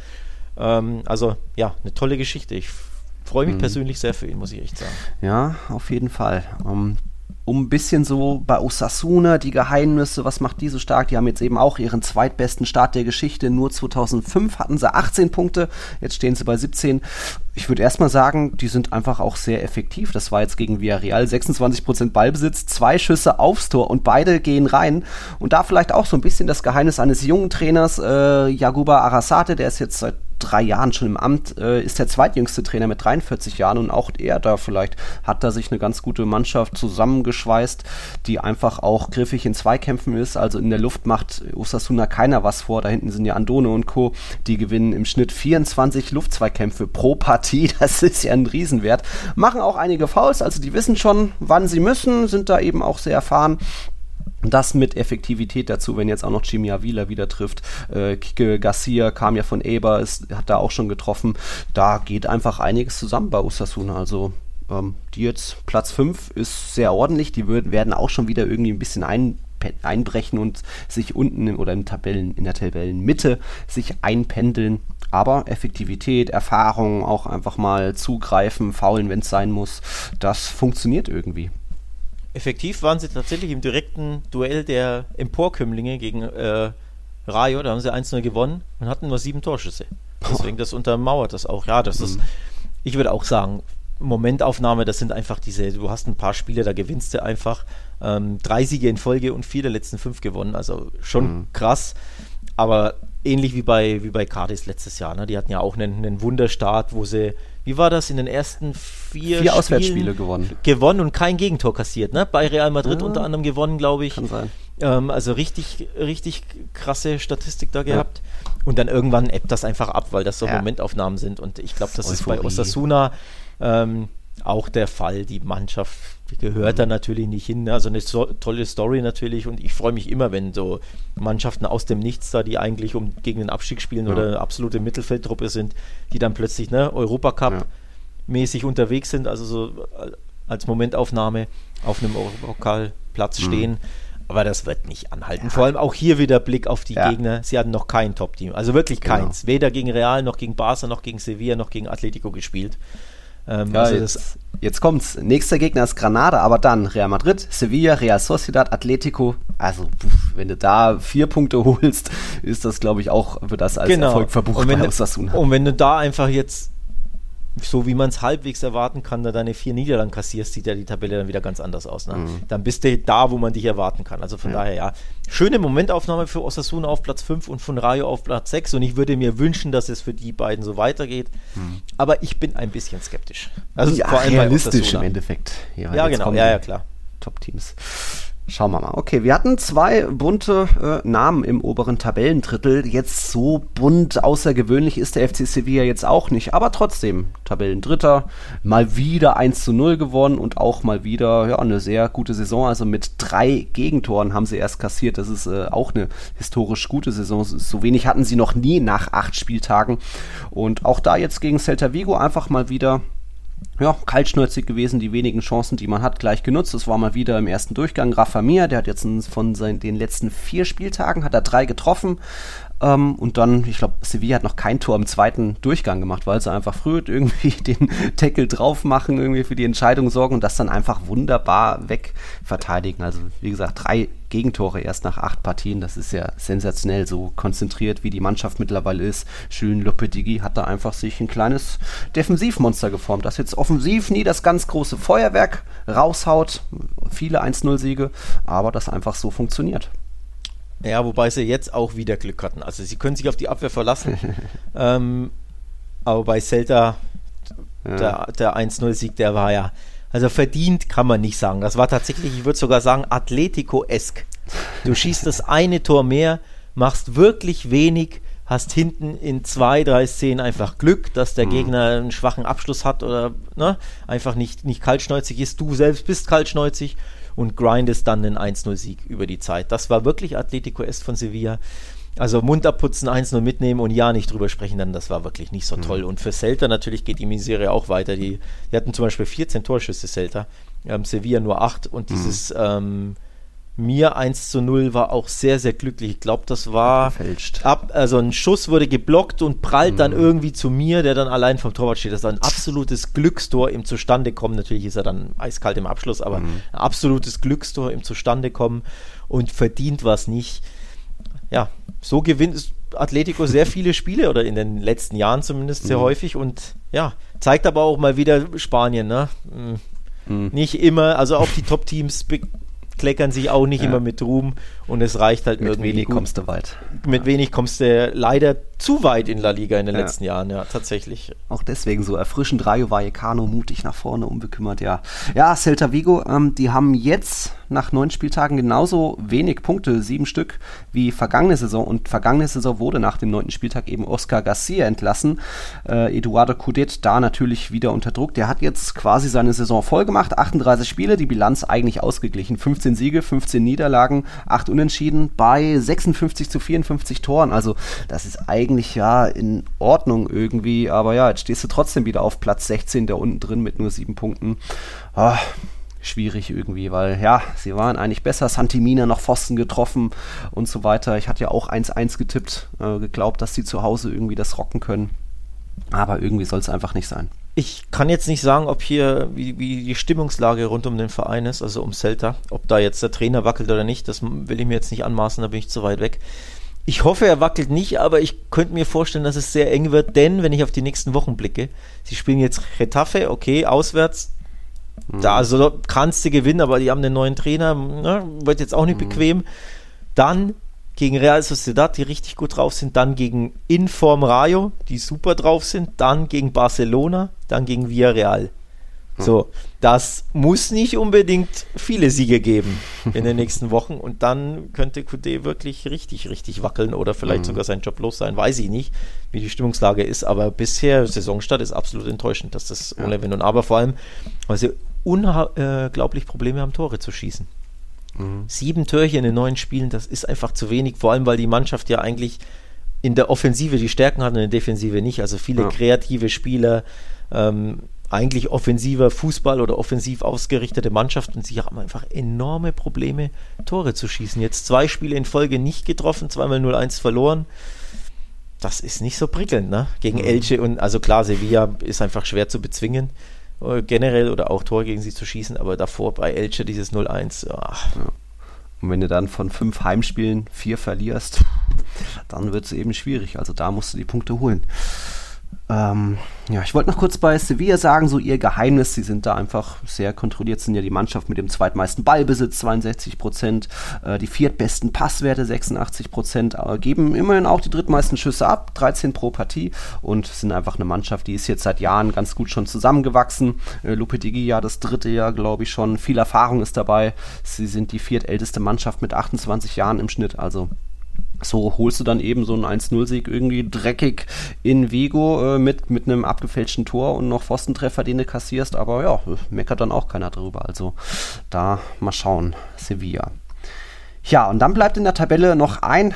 Ähm, also ja, eine tolle Geschichte. Ich freue mich mhm. persönlich sehr für ihn, muss ich echt sagen. Ja, auf jeden Fall. Um ähm, um ein bisschen so bei Osasuna die Geheimnisse, was macht die so stark? Die haben jetzt eben auch ihren zweitbesten Start der Geschichte. Nur 2005 hatten sie 18 Punkte, jetzt stehen sie bei 17. Ich würde erstmal sagen, die sind einfach auch sehr effektiv. Das war jetzt gegen Villarreal 26% Ballbesitz, zwei Schüsse aufs Tor und beide gehen rein. Und da vielleicht auch so ein bisschen das Geheimnis eines jungen Trainers, äh, Jaguba Arasate, der ist jetzt seit drei Jahren schon im Amt, äh, ist der zweitjüngste Trainer mit 43 Jahren und auch er da vielleicht hat da sich eine ganz gute Mannschaft zusammengeschweißt, die einfach auch griffig in Zweikämpfen ist. Also in der Luft macht Osasuna keiner was vor. Da hinten sind ja Andone und Co. Die gewinnen im Schnitt 24 Luftzweikämpfe pro Partie. Das ist ja ein Riesenwert. Machen auch einige Fouls, also die wissen schon, wann sie müssen, sind da eben auch sehr erfahren das mit Effektivität dazu, wenn jetzt auch noch Jimmy Avila wieder trifft. Äh, Kike Garcia kam ja von Eber, ist, hat da auch schon getroffen. Da geht einfach einiges zusammen bei Osasuna. Also ähm, die jetzt Platz 5 ist sehr ordentlich. Die würden, werden auch schon wieder irgendwie ein bisschen ein, einbrechen und sich unten in, oder in, Tabellen, in der Tabellenmitte sich einpendeln. Aber Effektivität, Erfahrung, auch einfach mal zugreifen, faulen, wenn es sein muss, das funktioniert irgendwie. Effektiv waren sie tatsächlich im direkten Duell der Emporkömmlinge gegen äh, Rayo. Da haben sie 1-0 gewonnen und hatten nur sieben Torschüsse. Deswegen, das untermauert das auch. Ja, das mhm. ist, ich würde auch sagen, Momentaufnahme, das sind einfach diese, du hast ein paar Spiele, da gewinnst du einfach. Ähm, drei Siege in Folge und vier der letzten fünf gewonnen. Also schon mhm. krass. Aber ähnlich wie bei, wie bei Cardis letztes Jahr. Ne? Die hatten ja auch einen, einen Wunderstart, wo sie wie war das, in den ersten vier, vier Auswärtsspiele gewonnen. Gewonnen und kein Gegentor kassiert, ne? Bei Real Madrid ja. unter anderem gewonnen, glaube ich. Kann sein. Ähm, also richtig, richtig krasse Statistik da gehabt. Ja. Und dann irgendwann ebbt das einfach ab, weil das so ja. Momentaufnahmen sind. Und ich glaube, das Euphorie. ist bei Osasuna ähm, auch der Fall. Die Mannschaft gehört mhm. da natürlich nicht hin. Also eine so, tolle Story natürlich und ich freue mich immer, wenn so Mannschaften aus dem Nichts da, die eigentlich um gegen den Abstieg spielen ja. oder absolute Mittelfeldtruppe sind, die dann plötzlich ne, Europacup ja. unterwegs sind, also so als Momentaufnahme auf einem Europapokalplatz mhm. stehen. Aber das wird nicht anhalten. Ja. Vor allem auch hier wieder Blick auf die. Gegner. Sie hatten noch kein Top-Team. Also wirklich genau. keins. Weder gegen Real, noch gegen Barca, noch gegen Sevilla, noch gegen Atletico gespielt. Ähm, ja, also jetzt, jetzt kommt's. Nächster Gegner ist Granada, aber dann Real Madrid, Sevilla, Real Sociedad, Atletico. Also, wenn du da vier Punkte holst, ist das, glaube ich, auch, wird das als genau. Erfolg verbucht und wenn, bei Und wenn du da einfach jetzt so wie man es halbwegs erwarten kann, da deine vier Niederlagen kassierst, sieht ja die Tabelle dann wieder ganz anders aus. Ne? Mhm. Dann bist du da, wo man dich erwarten kann. Also von ja. daher, ja, schöne Momentaufnahme für Osasuna auf Platz 5 und von Rayo auf Platz 6 und ich würde mir wünschen, dass es für die beiden so weitergeht. Mhm. Aber ich bin ein bisschen skeptisch. Also ja, vor allem realistisch im Endeffekt. Ja, ja genau, ja, ja, klar. Top-Teams. Schauen wir mal. Okay, wir hatten zwei bunte äh, Namen im oberen Tabellendrittel. Jetzt so bunt außergewöhnlich ist der FC Sevilla jetzt auch nicht, aber trotzdem Tabellendritter, mal wieder 1 zu 0 gewonnen und auch mal wieder ja, eine sehr gute Saison. Also mit drei Gegentoren haben sie erst kassiert. Das ist äh, auch eine historisch gute Saison. So wenig hatten sie noch nie nach acht Spieltagen. Und auch da jetzt gegen Celta Vigo einfach mal wieder ja, kaltschnäuzig gewesen, die wenigen Chancen, die man hat, gleich genutzt. Das war mal wieder im ersten Durchgang Rafa Mir, der hat jetzt von seinen, den letzten vier Spieltagen, hat er drei getroffen, ähm, und dann, ich glaube, Sevilla hat noch kein Tor im zweiten Durchgang gemacht, weil sie einfach früh irgendwie den Deckel drauf machen, irgendwie für die Entscheidung sorgen und das dann einfach wunderbar wegverteidigen. Also, wie gesagt, drei Gegentore erst nach acht Partien, das ist ja sensationell, so konzentriert wie die Mannschaft mittlerweile ist. Schön Lopetegui hat da einfach sich ein kleines Defensivmonster geformt, das jetzt offensiv nie das ganz große Feuerwerk raushaut, viele 1-0-Siege, aber das einfach so funktioniert. Ja, wobei sie jetzt auch wieder Glück hatten. Also sie können sich auf die Abwehr verlassen. ähm, aber bei Celta, ja. der, der 1-0-Sieg, der war ja, also verdient kann man nicht sagen. Das war tatsächlich, ich würde sogar sagen, Atletico-esk. Du schießt das eine Tor mehr, machst wirklich wenig, hast hinten in zwei, drei Szenen einfach Glück, dass der mhm. Gegner einen schwachen Abschluss hat oder ne, einfach nicht, nicht kaltschnäuzig ist. Du selbst bist kaltschnäuzig und grindest dann einen 1-0-Sieg über die Zeit. Das war wirklich Atletico Est von Sevilla. Also Mund abputzen, 1-0 mitnehmen und ja nicht drüber sprechen, dann das war wirklich nicht so toll. Mhm. Und für Celta natürlich geht die Misere auch weiter. Die, die hatten zum Beispiel 14 Torschüsse, Celta. Ähm, Sevilla nur 8 und mhm. dieses ähm, mir 1 zu 0 war auch sehr, sehr glücklich. Ich glaube, das war ab, also ein Schuss wurde geblockt und prallt mhm. dann irgendwie zu mir, der dann allein vom Torwart steht. Das ist ein absolutes Glückstor im Zustandekommen. Natürlich ist er dann eiskalt im Abschluss, aber mhm. ein absolutes Glückstor im Zustandekommen und verdient was nicht. Ja, so gewinnt Atletico sehr viele Spiele oder in den letzten Jahren zumindest sehr mhm. häufig und ja, zeigt aber auch mal wieder Spanien, ne? Mhm. Nicht immer, also auch die Top-Teams kleckern sich auch nicht ja. immer mit Ruhm und es reicht halt mit irgendwie. Mit wenig gut. kommst du weit. Mit wenig kommst du leider zu weit in La Liga in den ja. letzten Jahren, ja, tatsächlich. Auch deswegen so erfrischend Rayo Vallecano mutig nach vorne, unbekümmert, ja. Ja, Celta Vigo, ähm, die haben jetzt nach neun Spieltagen genauso wenig Punkte, sieben Stück, wie vergangene Saison. Und vergangene Saison wurde nach dem neunten Spieltag eben Oscar Garcia entlassen. Äh, Eduardo Cudet da natürlich wieder unter Druck. Der hat jetzt quasi seine Saison voll gemacht, 38 Spiele, die Bilanz eigentlich ausgeglichen. 15 Siege, 15 Niederlagen, 8 Unentschieden bei 56 zu 54 Toren. Also das ist eigentlich ja in Ordnung irgendwie. Aber ja, jetzt stehst du trotzdem wieder auf Platz 16 da unten drin mit nur sieben Punkten. Ah, schwierig irgendwie, weil ja, sie waren eigentlich besser. Santimina noch Pfosten getroffen und so weiter. Ich hatte ja auch 1-1 getippt, äh, geglaubt, dass sie zu Hause irgendwie das rocken können. Aber irgendwie soll es einfach nicht sein. Ich kann jetzt nicht sagen, ob hier, wie, wie, die Stimmungslage rund um den Verein ist, also um Celta, ob da jetzt der Trainer wackelt oder nicht, das will ich mir jetzt nicht anmaßen, da bin ich zu weit weg. Ich hoffe, er wackelt nicht, aber ich könnte mir vorstellen, dass es sehr eng wird, denn wenn ich auf die nächsten Wochen blicke, sie spielen jetzt Retafe, okay, auswärts, mhm. da also kannst du gewinnen, aber die haben einen neuen Trainer, ne, wird jetzt auch nicht mhm. bequem. Dann gegen Real Sociedad, die richtig gut drauf sind, dann gegen Inform Rayo, die super drauf sind, dann gegen Barcelona, dann gegen Villarreal. So, das muss nicht unbedingt viele Siege geben in den nächsten Wochen und dann könnte Coudet wirklich richtig, richtig wackeln oder vielleicht mhm. sogar seinen Job los sein, weiß ich nicht, wie die Stimmungslage ist, aber bisher, Saisonstart ist absolut enttäuschend, dass das ohne Wenn und Aber vor allem, weil sie unglaublich Probleme haben, Tore zu schießen. Mhm. Sieben Törchen in neun Spielen, das ist einfach zu wenig, vor allem weil die Mannschaft ja eigentlich in der Offensive die Stärken hat und in der Defensive nicht. Also viele ja. kreative Spieler, ähm, eigentlich offensiver Fußball oder offensiv ausgerichtete Mannschaft und sie haben einfach enorme Probleme, Tore zu schießen. Jetzt zwei Spiele in Folge nicht getroffen, zweimal 0-1 verloren. Das ist nicht so prickelnd, ne? Gegen mhm. Elche und also klar, Sevilla ist einfach schwer zu bezwingen äh, generell oder auch Tor gegen sie zu schießen, aber davor bei Elche dieses 0-1. Ja. Und wenn du dann von fünf Heimspielen vier verlierst, dann wird es eben schwierig. Also da musst du die Punkte holen. Ähm, ja, ich wollte noch kurz bei Sevilla sagen, so ihr Geheimnis, sie sind da einfach sehr kontrolliert, sind ja die Mannschaft mit dem zweitmeisten Ballbesitz, 62 Prozent, äh, die viertbesten Passwerte, 86 Prozent, äh, geben immerhin auch die drittmeisten Schüsse ab, 13 pro Partie und sind einfach eine Mannschaft, die ist jetzt seit Jahren ganz gut schon zusammengewachsen. Äh, Lopetegui ja das dritte Jahr, glaube ich schon, viel Erfahrung ist dabei. Sie sind die viertälteste Mannschaft mit 28 Jahren im Schnitt, also so holst du dann eben so einen 1-0-Sieg irgendwie dreckig in Vigo äh, mit, mit einem abgefälschten Tor und noch Pfostentreffer, den du kassierst. Aber ja, meckert dann auch keiner drüber. Also da mal schauen, Sevilla. Ja, und dann bleibt in der Tabelle noch ein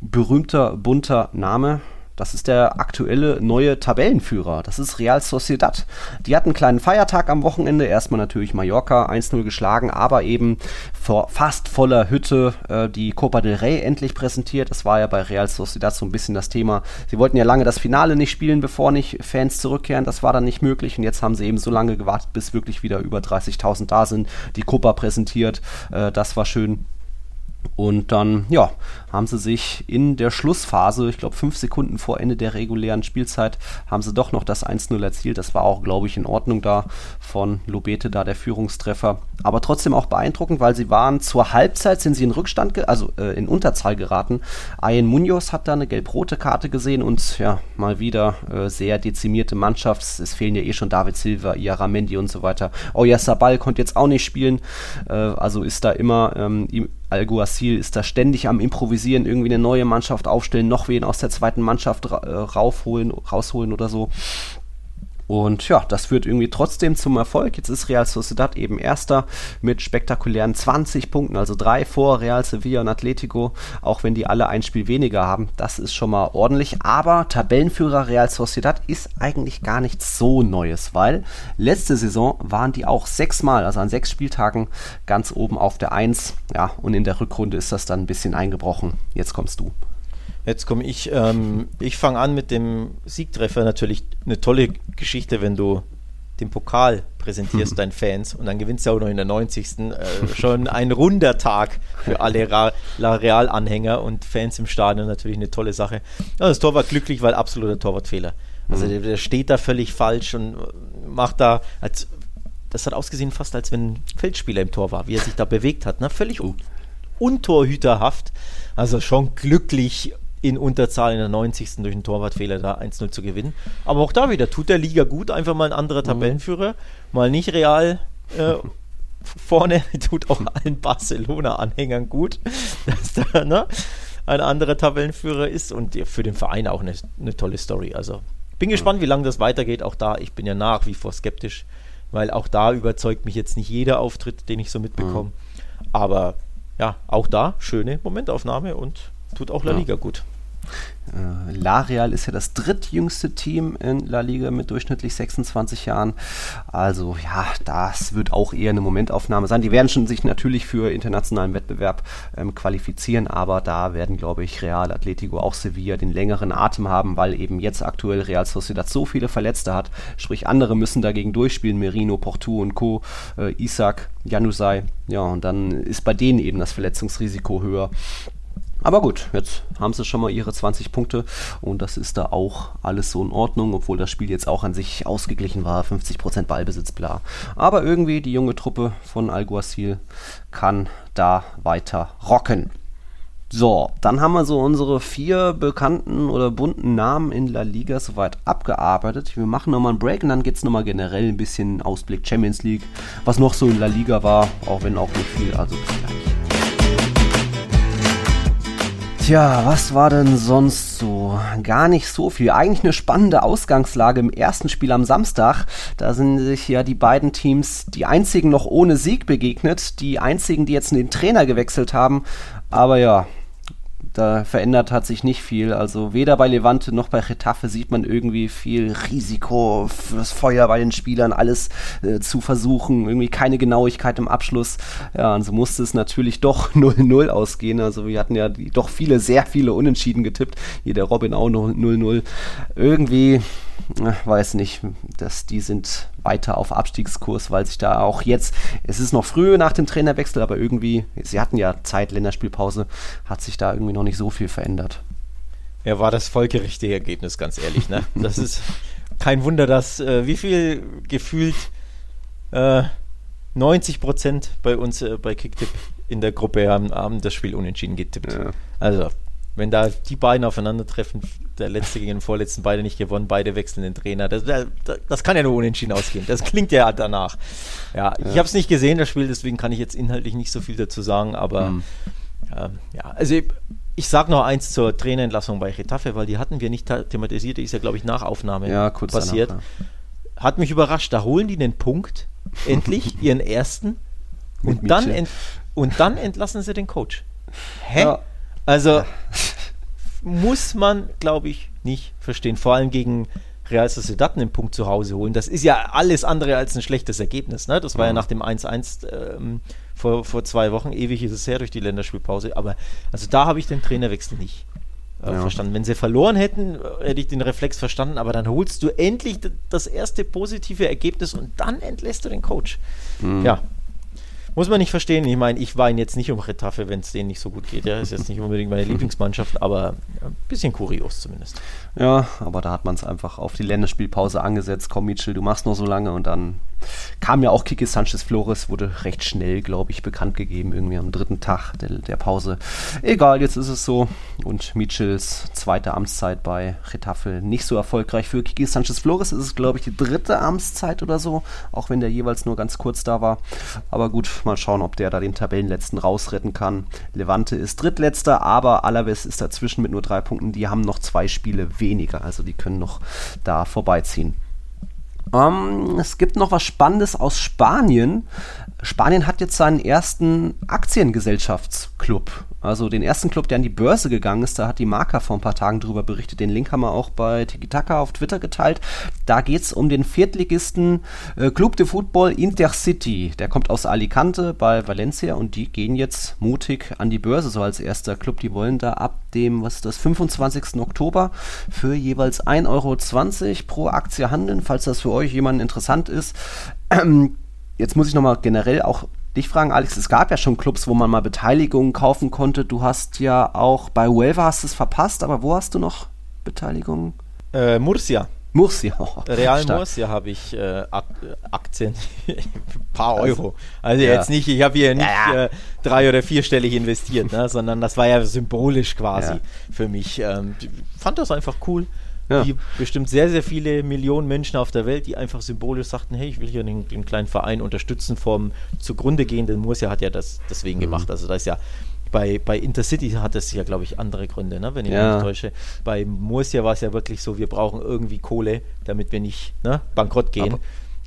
berühmter, bunter Name, das ist der aktuelle neue Tabellenführer. Das ist Real Sociedad. Die hatten einen kleinen Feiertag am Wochenende. Erstmal natürlich Mallorca 1-0 geschlagen, aber eben vor fast voller Hütte äh, die Copa del Rey endlich präsentiert. Das war ja bei Real Sociedad so ein bisschen das Thema. Sie wollten ja lange das Finale nicht spielen, bevor nicht Fans zurückkehren. Das war dann nicht möglich und jetzt haben sie eben so lange gewartet, bis wirklich wieder über 30.000 da sind. Die Copa präsentiert. Äh, das war schön. Und dann, ja, haben sie sich in der Schlussphase, ich glaube fünf Sekunden vor Ende der regulären Spielzeit, haben sie doch noch das 1-0 erzielt. Das war auch, glaube ich, in Ordnung da von Lobete, da der Führungstreffer. Aber trotzdem auch beeindruckend, weil sie waren zur Halbzeit, sind sie in Rückstand, also äh, in Unterzahl geraten. Ayen Munoz hat da eine gelb-rote Karte gesehen und ja, mal wieder äh, sehr dezimierte Mannschaft. Es fehlen ja eh schon David Silva, Iaramendi und so weiter. Oya Sabal konnte jetzt auch nicht spielen, äh, also ist da immer ähm, Alguacil ist da ständig am Improvisieren, irgendwie eine neue Mannschaft aufstellen, noch wen aus der zweiten Mannschaft ra äh, raufholen, rausholen oder so. Und ja, das führt irgendwie trotzdem zum Erfolg. Jetzt ist Real Sociedad eben Erster mit spektakulären 20 Punkten, also drei vor Real Sevilla und Atletico, auch wenn die alle ein Spiel weniger haben. Das ist schon mal ordentlich. Aber Tabellenführer Real Sociedad ist eigentlich gar nichts so Neues, weil letzte Saison waren die auch sechsmal, also an sechs Spieltagen, ganz oben auf der Eins. Ja, und in der Rückrunde ist das dann ein bisschen eingebrochen. Jetzt kommst du. Jetzt komme ich. Ähm, ich fange an mit dem Siegtreffer. Natürlich eine tolle Geschichte, wenn du den Pokal präsentierst deinen Fans und dann gewinnst du auch noch in der 90. Äh, schon ein runder Tag für alle Ra La Real-Anhänger und Fans im Stadion. Natürlich eine tolle Sache. Ja, das Tor war glücklich, weil absoluter Torwartfehler. Also der, der, steht da völlig falsch und macht da, als, das hat ausgesehen fast, als wenn ein Feldspieler im Tor war, wie er sich da bewegt hat. Ne? Völlig un untorhüterhaft. Also schon glücklich in Unterzahl in der 90. durch einen Torwartfehler da 1-0 zu gewinnen. Aber auch da wieder tut der Liga gut, einfach mal ein anderer mhm. Tabellenführer, mal nicht real äh, vorne, tut auch allen Barcelona-Anhängern gut, dass da ne, ein anderer Tabellenführer ist und für den Verein auch eine, eine tolle Story. Also bin gespannt, wie lange das weitergeht. Auch da, ich bin ja nach wie vor skeptisch, weil auch da überzeugt mich jetzt nicht jeder Auftritt, den ich so mitbekomme. Mhm. Aber ja, auch da schöne Momentaufnahme und tut auch La Liga gut. Äh, La Real ist ja das drittjüngste Team in La Liga mit durchschnittlich 26 Jahren. Also ja, das wird auch eher eine Momentaufnahme sein. Die werden schon sich natürlich für internationalen Wettbewerb ähm, qualifizieren, aber da werden, glaube ich, Real, Atletico, auch Sevilla den längeren Atem haben, weil eben jetzt aktuell Real Sociedad so viele Verletzte hat. Sprich, andere müssen dagegen durchspielen. Merino, Porto und Co., äh, Isaac, Janusai. Ja, und dann ist bei denen eben das Verletzungsrisiko höher. Aber gut, jetzt haben sie schon mal ihre 20 Punkte und das ist da auch alles so in Ordnung, obwohl das Spiel jetzt auch an sich ausgeglichen war, 50% Ballbesitz, bla. Aber irgendwie die junge Truppe von Alguacil kann da weiter rocken. So, dann haben wir so unsere vier bekannten oder bunten Namen in La Liga soweit abgearbeitet. Wir machen nochmal einen Break und dann geht es nochmal generell ein bisschen Ausblick Champions League, was noch so in La Liga war, auch wenn auch nicht viel, also bis gleich. Tja, was war denn sonst so? Gar nicht so viel. Eigentlich eine spannende Ausgangslage im ersten Spiel am Samstag. Da sind sich ja die beiden Teams die einzigen noch ohne Sieg begegnet. Die einzigen, die jetzt den Trainer gewechselt haben. Aber ja, da verändert hat sich nicht viel. Also weder bei Levante noch bei Getafe sieht man irgendwie viel Risiko, das Feuer bei den Spielern, alles äh, zu versuchen, irgendwie keine Genauigkeit im Abschluss. Ja, und so musste es natürlich doch 0-0 ausgehen. Also wir hatten ja die, doch viele, sehr viele Unentschieden getippt. Hier der Robin auch noch 0-0. Irgendwie weiß nicht, dass die sind weiter auf Abstiegskurs, weil sich da auch jetzt, es ist noch früh nach dem Trainerwechsel, aber irgendwie, sie hatten ja Zeit, Länderspielpause, hat sich da irgendwie noch nicht so viel verändert. Ja, war das folgerichtige Ergebnis, ganz ehrlich. Ne? Das ist kein Wunder, dass äh, wie viel gefühlt äh, 90 Prozent bei uns äh, bei Kicktip in der Gruppe haben, haben das Spiel unentschieden getippt. Ja. Also wenn da die beiden aufeinandertreffen, der letzte gegen den vorletzten, beide nicht gewonnen, beide wechseln den Trainer, das, das kann ja nur unentschieden ausgehen. Das klingt ja danach. Ja, ja. ich habe es nicht gesehen, das Spiel, deswegen kann ich jetzt inhaltlich nicht so viel dazu sagen, aber mhm. ähm, ja, also ich, ich sage noch eins zur Trainerentlassung bei Getafe, weil die hatten wir nicht thematisiert, die ist ja, glaube ich, nach Aufnahme ja, passiert. Danach, ja. Hat mich überrascht, da holen die den Punkt, endlich, ihren ersten, und dann, und dann entlassen sie den Coach. Hä? Ja. Also muss man, glaube ich, nicht verstehen. Vor allem gegen Real Sociedad einen Punkt zu Hause holen. Das ist ja alles andere als ein schlechtes Ergebnis. Ne? Das war mhm. ja nach dem 1-1 ähm, vor, vor zwei Wochen. Ewig ist es her durch die Länderspielpause. Aber also da habe ich den Trainerwechsel nicht äh, ja. verstanden. Wenn sie verloren hätten, äh, hätte ich den Reflex verstanden. Aber dann holst du endlich das erste positive Ergebnis und dann entlässt du den Coach. Mhm. Ja, muss man nicht verstehen. Ich meine, ich weine jetzt nicht um Retafe, wenn es denen nicht so gut geht. Ja, ist jetzt nicht unbedingt meine Lieblingsmannschaft, aber ein bisschen kurios zumindest. Ja, aber da hat man es einfach auf die Länderspielpause angesetzt. Komm, Mitchell, du machst noch so lange und dann kam ja auch Kiki Sanchez Flores, wurde recht schnell, glaube ich, bekannt gegeben, irgendwie am dritten Tag der, der, Pause. Egal, jetzt ist es so. Und Mitchells zweite Amtszeit bei Retafe nicht so erfolgreich. Für Kiki Sanchez Flores ist es, glaube ich, die dritte Amtszeit oder so, auch wenn der jeweils nur ganz kurz da war. Aber gut, mal schauen, ob der da den Tabellenletzten rausretten kann. Levante ist drittletzter, aber Alaves ist dazwischen mit nur drei Punkten. Die haben noch zwei Spiele weniger, also die können noch da vorbeiziehen. Ähm, es gibt noch was Spannendes aus Spanien. Spanien hat jetzt seinen ersten Aktiengesellschaftsclub. Also den ersten Club, der an die Börse gegangen ist. Da hat die Marca vor ein paar Tagen drüber berichtet. Den Link haben wir auch bei Tiki-Taka auf Twitter geteilt. Da geht es um den Viertligisten äh, Club de Football Intercity. Der kommt aus Alicante bei Valencia und die gehen jetzt mutig an die Börse, so als erster Club. Die wollen da ab dem, was ist das, 25. Oktober für jeweils 1,20 Euro pro Aktie handeln, falls das für euch jemanden interessant ist. Jetzt muss ich nochmal generell auch dich fragen, Alex, es gab ja schon Clubs, wo man mal Beteiligungen kaufen konnte. Du hast ja auch bei Huelva hast es verpasst, aber wo hast du noch Beteiligungen? Äh, Murcia. Murcia. Oh, Real stark. Murcia habe ich äh, Aktien, ein paar also, Euro. Also ja. jetzt nicht, ich habe hier nicht ja, Äh, drei- oder vierstellig investiert, ne, sondern das war ja symbolisch quasi für mich. Ähm, fand das einfach cool ja. wie bestimmt sehr, sehr viele Millionen Menschen auf der Welt, die einfach symbolisch sagten, hey, ich will hier den, den kleinen Verein unterstützen vom zugrunde gehenden. Murcia hat ja das deswegen mhm. gemacht. Also da ist ja bei, bei Intercity hat es ja, glaube ich, andere Gründe, ne? wenn ich ja. mich nicht täusche. Bei Murcia war es ja wirklich so, wir brauchen irgendwie Kohle, damit wir nicht ne, bankrott gehen. Aber,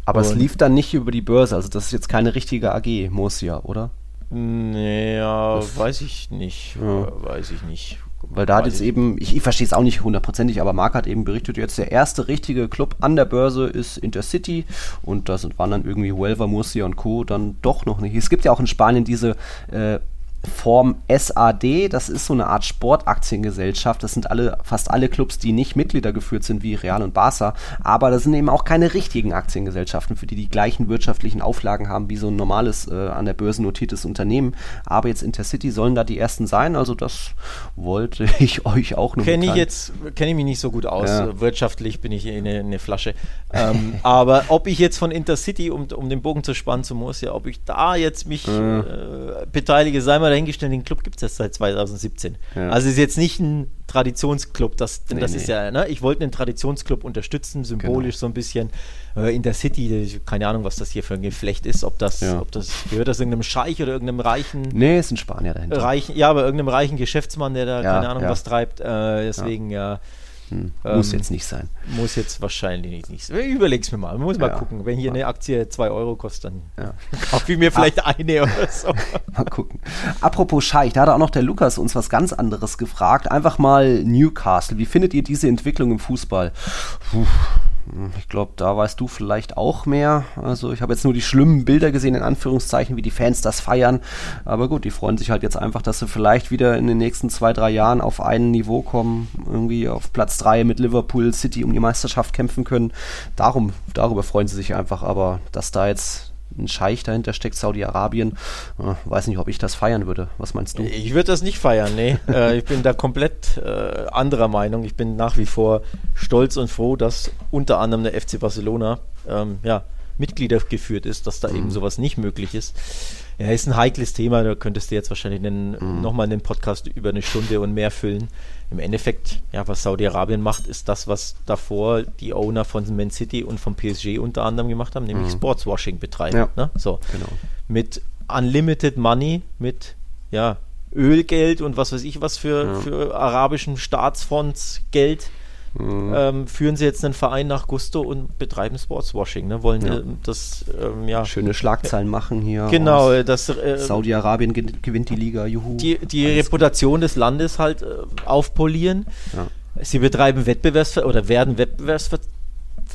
aber es lief dann nicht über die Börse, also das ist jetzt keine richtige AG, Murcia, oder? Naja, weiß ich nicht. Ja. Weiß ich nicht. Weil da hat jetzt eben, ich, ich verstehe es auch nicht hundertprozentig, aber Marc hat eben berichtet, jetzt der erste richtige Club an der Börse ist Intercity und da sind, waren dann irgendwie Huelva, Murcia und Co. dann doch noch nicht. Es gibt ja auch in Spanien diese äh, Form SAD, das ist so eine Art Sportaktiengesellschaft. Das sind alle, fast alle Clubs, die nicht Mitglieder geführt sind wie Real und Barca, aber das sind eben auch keine richtigen Aktiengesellschaften, für die die gleichen wirtschaftlichen Auflagen haben wie so ein normales äh, an der Börse notiertes Unternehmen. Aber jetzt Intercity sollen da die ersten sein, also das wollte ich euch auch noch Kenne ich jetzt, kenne ich mich nicht so gut aus. Ja. Wirtschaftlich bin ich eine, eine Flasche. ähm, aber ob ich jetzt von Intercity, um, um den Bogen zu spannen zu muss, ja, ob ich da jetzt mich. Äh, beteilige, sei mal dahingestellt, den Club gibt es erst seit 2017. Ja. Also ist jetzt nicht ein Traditionsclub, das, denn Nee, das nee. ist ja, ne? ich wollte einen Traditionsclub unterstützen, symbolisch Genau. so ein bisschen. Äh, in der City, keine Ahnung, was das hier für ein Geflecht ist, ob das, Ja. ob das gehört das irgendeinem Scheich oder irgendeinem reichen Nee, ist ein Spanier dahinter. reichen, ja, aber irgendeinem reichen Geschäftsmann, der da Ja, keine Ahnung was treibt. Äh, deswegen ja. Hm, Muss ähm, jetzt nicht sein. muss jetzt wahrscheinlich nicht. nicht. Ich Überleg's mir mal. Muss mal Ja. gucken. Wenn hier eine Aktie 2 Euro kostet, dann Ja. kaufe ich mir vielleicht eine oder so. Mal gucken. Apropos Scheich, da hat auch noch der Lukas uns was ganz anderes gefragt. Einfach mal Newcastle. Wie findet ihr diese Entwicklung im Fußball? Puh, ich glaube, da weißt du vielleicht auch mehr. Also ich habe jetzt nur die schlimmen Bilder gesehen, in Anführungszeichen, wie die Fans das feiern. Aber gut, die freuen sich halt jetzt einfach, dass sie vielleicht wieder in den nächsten zwei, drei Jahren auf ein Niveau kommen, irgendwie auf Platz drei mit Liverpool City um die Meisterschaft kämpfen können. Darum, darüber freuen sie sich einfach. Aber dass da jetzt ein Scheich dahinter steckt, Saudi-Arabien, äh, weiß nicht, ob ich das feiern würde. Was meinst du? Ich würde das nicht feiern, nee. äh, ich bin da komplett äh, anderer Meinung. Ich bin nach wie vor stolz und froh, dass unter anderem der FC Barcelona ähm, ja, Mitglieder geführt ist, dass da eben sowas nicht möglich ist. Ja, ist ein heikles Thema, da könntest du jetzt wahrscheinlich einen, nochmal einen Podcast über eine Stunde und mehr füllen. Im Endeffekt, ja, was Saudi-Arabien macht, ist das, was davor die Owner von Man City und von PSG unter anderem gemacht haben, nämlich Sportswashing betreiben. Ja. Ne? So. Genau. Mit Unlimited Money, mit ja, Ölgeld und was weiß ich was für, für arabischen Staatsfonds Geld. Ähm, führen sie jetzt einen Verein nach Gusto und betreiben Sportswashing, ne? wollen Ja. äh, das ähm, ja Schöne Schlagzeilen machen hier. genau, äh, das äh, Saudi-Arabien ge- gewinnt die Liga, juhu. die, die Reputation des Landes halt äh, aufpolieren. Ja. Sie betreiben Wettbewerbsver oder werden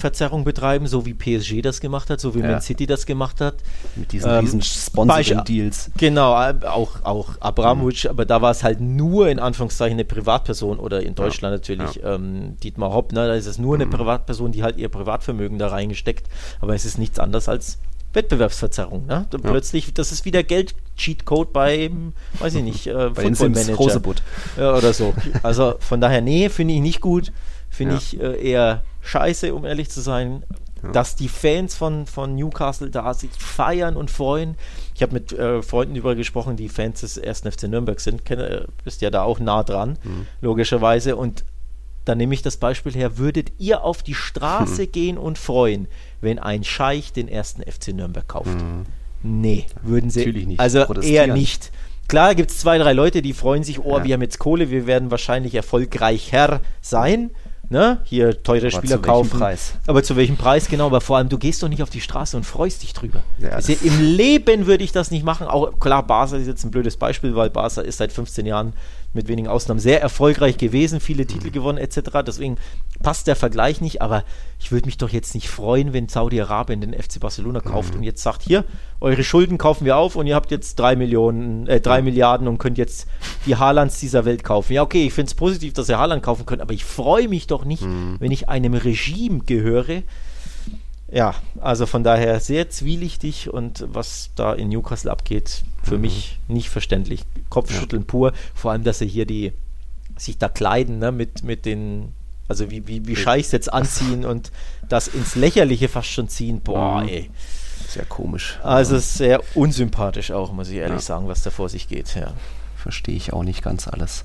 Wettbewerbsverzerrung betreiben, so wie PSG das gemacht hat, so wie Ja. Man City das gemacht hat. Mit diesen Ähm, riesen Sponsoring-Deals. Genau, äh, auch, auch Abramowitsch, Mhm. aber da war es halt nur in Anführungszeichen eine Privatperson oder in Deutschland natürlich ähm, Dietmar Hopp, ne, da ist es nur eine Mhm. Privatperson, die halt ihr Privatvermögen da reingesteckt, aber es ist nichts anderes als Wettbewerbsverzerrung. Ne? Da Plötzlich, das ist wieder Geld-Cheat-Code bei, weiß ich nicht, äh, große Butt. Ja, oder so. Also von daher, nee, finde ich nicht gut. Finde Ja. ich äh, eher scheiße, um ehrlich zu sein. Dass die Fans von, von Newcastle da sich feiern und freuen. Ich habe mit äh, Freunden darüber gesprochen, die Fans des 1. FC Nürnberg sind. Kenne, äh, bist ja da auch nah dran, Mhm. logischerweise. Und da nehme ich das Beispiel her, würdet ihr auf die Straße Mhm. gehen und freuen, wenn ein Scheich den 1. FC Nürnberg kauft? Nee, würden sie. Natürlich nicht. also eher nicht. Klar gibt es zwei, drei Leute, die freuen sich, oh, Ja. wir haben jetzt Kohle, wir werden wahrscheinlich erfolgreicher sein. Ne? Hier teure Spieler kaufen. Preis? Aber zu welchem Preis, genau. Aber vor allem, du gehst doch nicht auf die Straße und freust dich drüber. Ja, Also Im Leben würde ich das nicht machen. Auch klar, Barca ist jetzt ein blödes Beispiel, weil Barca ist seit 15 Jahren mit wenigen Ausnahmen sehr erfolgreich gewesen, viele Mhm. Titel gewonnen etc. Deswegen passt der Vergleich nicht, aber ich würde mich doch jetzt nicht freuen, wenn Saudi-Arabien den FC Barcelona kauft Mhm. und jetzt sagt, hier, eure Schulden kaufen wir auf und ihr habt jetzt drei Millionen, äh, drei Milliarden und könnt jetzt die Haalands dieser Welt kaufen. Ja, okay, ich finde es positiv, dass ihr Haaland kaufen könnt, aber ich freue mich doch nicht, Mhm. wenn ich einem Regime gehöre, ja, also von daher sehr zwielichtig und was da in Newcastle abgeht, für Mhm. mich nicht verständlich. Kopfschütteln pur, vor allem, dass sie hier die sich da kleiden, ne, mit, mit den, also wie, wie, wie Scheichs jetzt anziehen und das ins Lächerliche fast schon ziehen. Boah, Mhm. ey. Sehr komisch. Also sehr unsympathisch auch, muss ich ehrlich Ja. sagen, was da vor sich geht. Ja. Verstehe ich auch nicht ganz alles.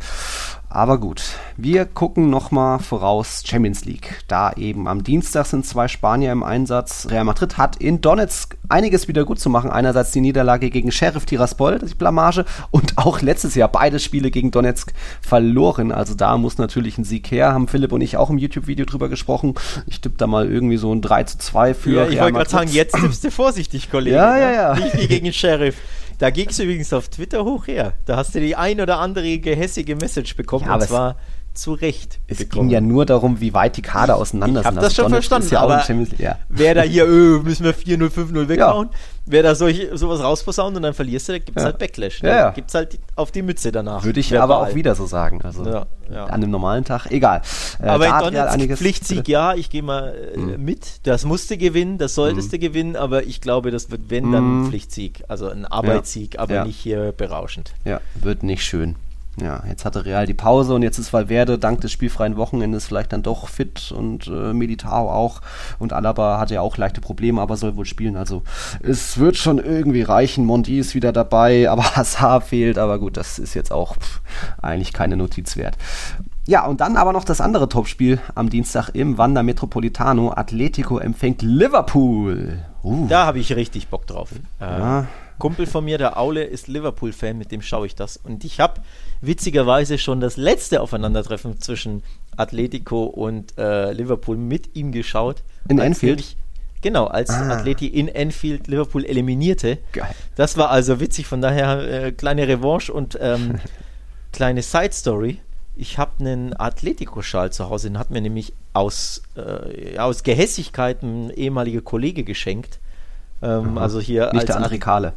Aber gut, wir gucken nochmal voraus Champions League. Da eben am Dienstag sind zwei Spanier im Einsatz. Real Madrid hat in Donetsk einiges wieder gut zu machen. Einerseits die Niederlage gegen Sheriff Tiraspol, die Blamage, und auch letztes Jahr beide Spiele gegen Donetsk verloren. Also da muss natürlich ein Sieg her. Haben Philipp und ich auch im YouTube-Video drüber gesprochen. Ich tippe da mal irgendwie so ein 3 zu 2 für Ja, ich wollte gerade sagen, jetzt tippst du vorsichtig, Kollege. Ja, ne? ja, ja. Nicht wie gegen Sheriff. Da ging es übrigens auf Twitter hoch her. Da hast du die ein oder andere gehässige Message bekommen Ja, und aber es- zwar zu Recht. Es bekommen. ging ja nur darum, wie weit die Kader auseinander Ich hab sind. das schon Donetsk verstanden, ja aber ja. Wer da hier, öh, müssen wir 4-0, 5-0 weghauen, wer da solch, sowas rausposaunt und dann verlierst du, da gibt es Ja. halt Backlash. Ja, Da ja. gibt es halt auf die Mütze danach. Würde ich Verbal. aber auch wieder so sagen. Also Ja, ja. an einem normalen Tag, egal. Äh, Aber in Donetsk Pflichtsieg, ja, ich gehe mal äh, Mhm. mit. Das musste gewinnen, das solltest du gewinnen, aber ich glaube, das wird, wenn, dann ein Mhm. Pflichtsieg. Also ein Arbeitssieg, aber Ja. nicht hier berauschend. Ja, wird nicht schön. Ja, jetzt hatte Real die Pause und jetzt ist Valverde dank des spielfreien Wochenendes vielleicht dann doch fit und äh, Militao auch. Und Alaba hatte ja auch leichte Probleme, aber soll wohl spielen. Also es wird schon irgendwie reichen. Mondi ist wieder dabei, aber Hazard fehlt. Aber gut, das ist jetzt auch pff, eigentlich keine Notiz wert. Ja, und dann aber noch das andere Topspiel am Dienstag im Wanda Metropolitano. Atletico empfängt Liverpool. Uh. Da habe ich richtig Bock drauf. Ja. Äh, Kumpel von mir, der Aule, ist Liverpool-Fan, mit dem schaue ich das. Und ich habe witzigerweise schon das letzte Aufeinandertreffen zwischen Atletico und äh, Liverpool mit ihm geschaut. In Anfield? Ich, genau, als ah. Atleti in Anfield Liverpool eliminierte. Geil. Das war also witzig, von daher äh, kleine Revanche und ähm, kleine Side-Story. Ich habe einen Atletico-Schal zu Hause, den hat mir nämlich aus, äh, aus Gehässigkeit ein ehemaliger Kollege geschenkt. Ähm, also hier nicht der André Kahle.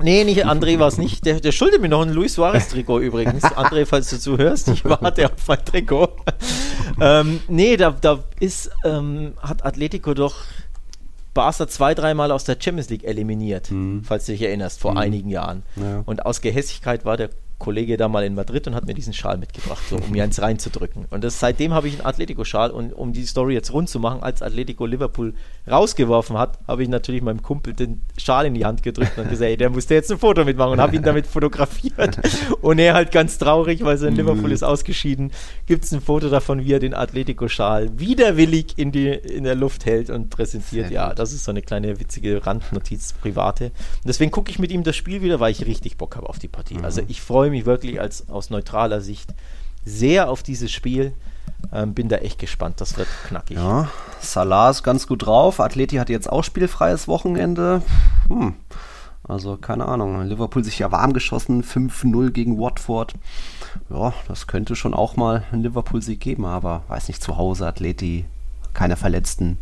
Nee, nicht André war es nicht. Der, der schuldet mir noch ein Luis Suarez-Trikot übrigens. André, falls du zuhörst, ich warte auf mein Trikot. ähm, nee, da, da ist, ähm, hat Atletico doch Barca zwei, dreimal aus der Champions League eliminiert, mhm. falls du dich erinnerst, vor mhm. einigen Jahren. Ja. Und aus Gehässigkeit war der Kollege da mal in Madrid und hat mir diesen Schal mitgebracht, so, um mir eins reinzudrücken. Und das, seitdem habe ich einen Atletico-Schal und um die Story jetzt rund zu machen, als Atletico Liverpool rausgeworfen hat, habe ich natürlich meinem Kumpel den Schal in die Hand gedrückt und gesagt, ey, der musste jetzt ein Foto mitmachen und habe ihn damit fotografiert. Und er halt ganz traurig, weil sein Liverpool ist ausgeschieden, gibt es ein Foto davon, wie er den Atletico-Schal widerwillig in, die, in der Luft hält und präsentiert. Ja, das ist so eine kleine witzige Randnotiz, private. Und deswegen gucke ich mit ihm das Spiel wieder, weil ich richtig Bock habe auf die Partie. Also ich freue mich wirklich als aus neutraler Sicht sehr auf dieses Spiel. Ähm, bin da echt gespannt, das wird knackig. Ja, Salah ist ganz gut drauf. Atleti hat jetzt auch spielfreies Wochenende. Hm. Also keine Ahnung. Liverpool sich ja warm geschossen, 5-0 gegen Watford. Ja, das könnte schon auch mal einen Liverpool-Sieg geben, aber weiß nicht, zu Hause, Atleti, keine Verletzten.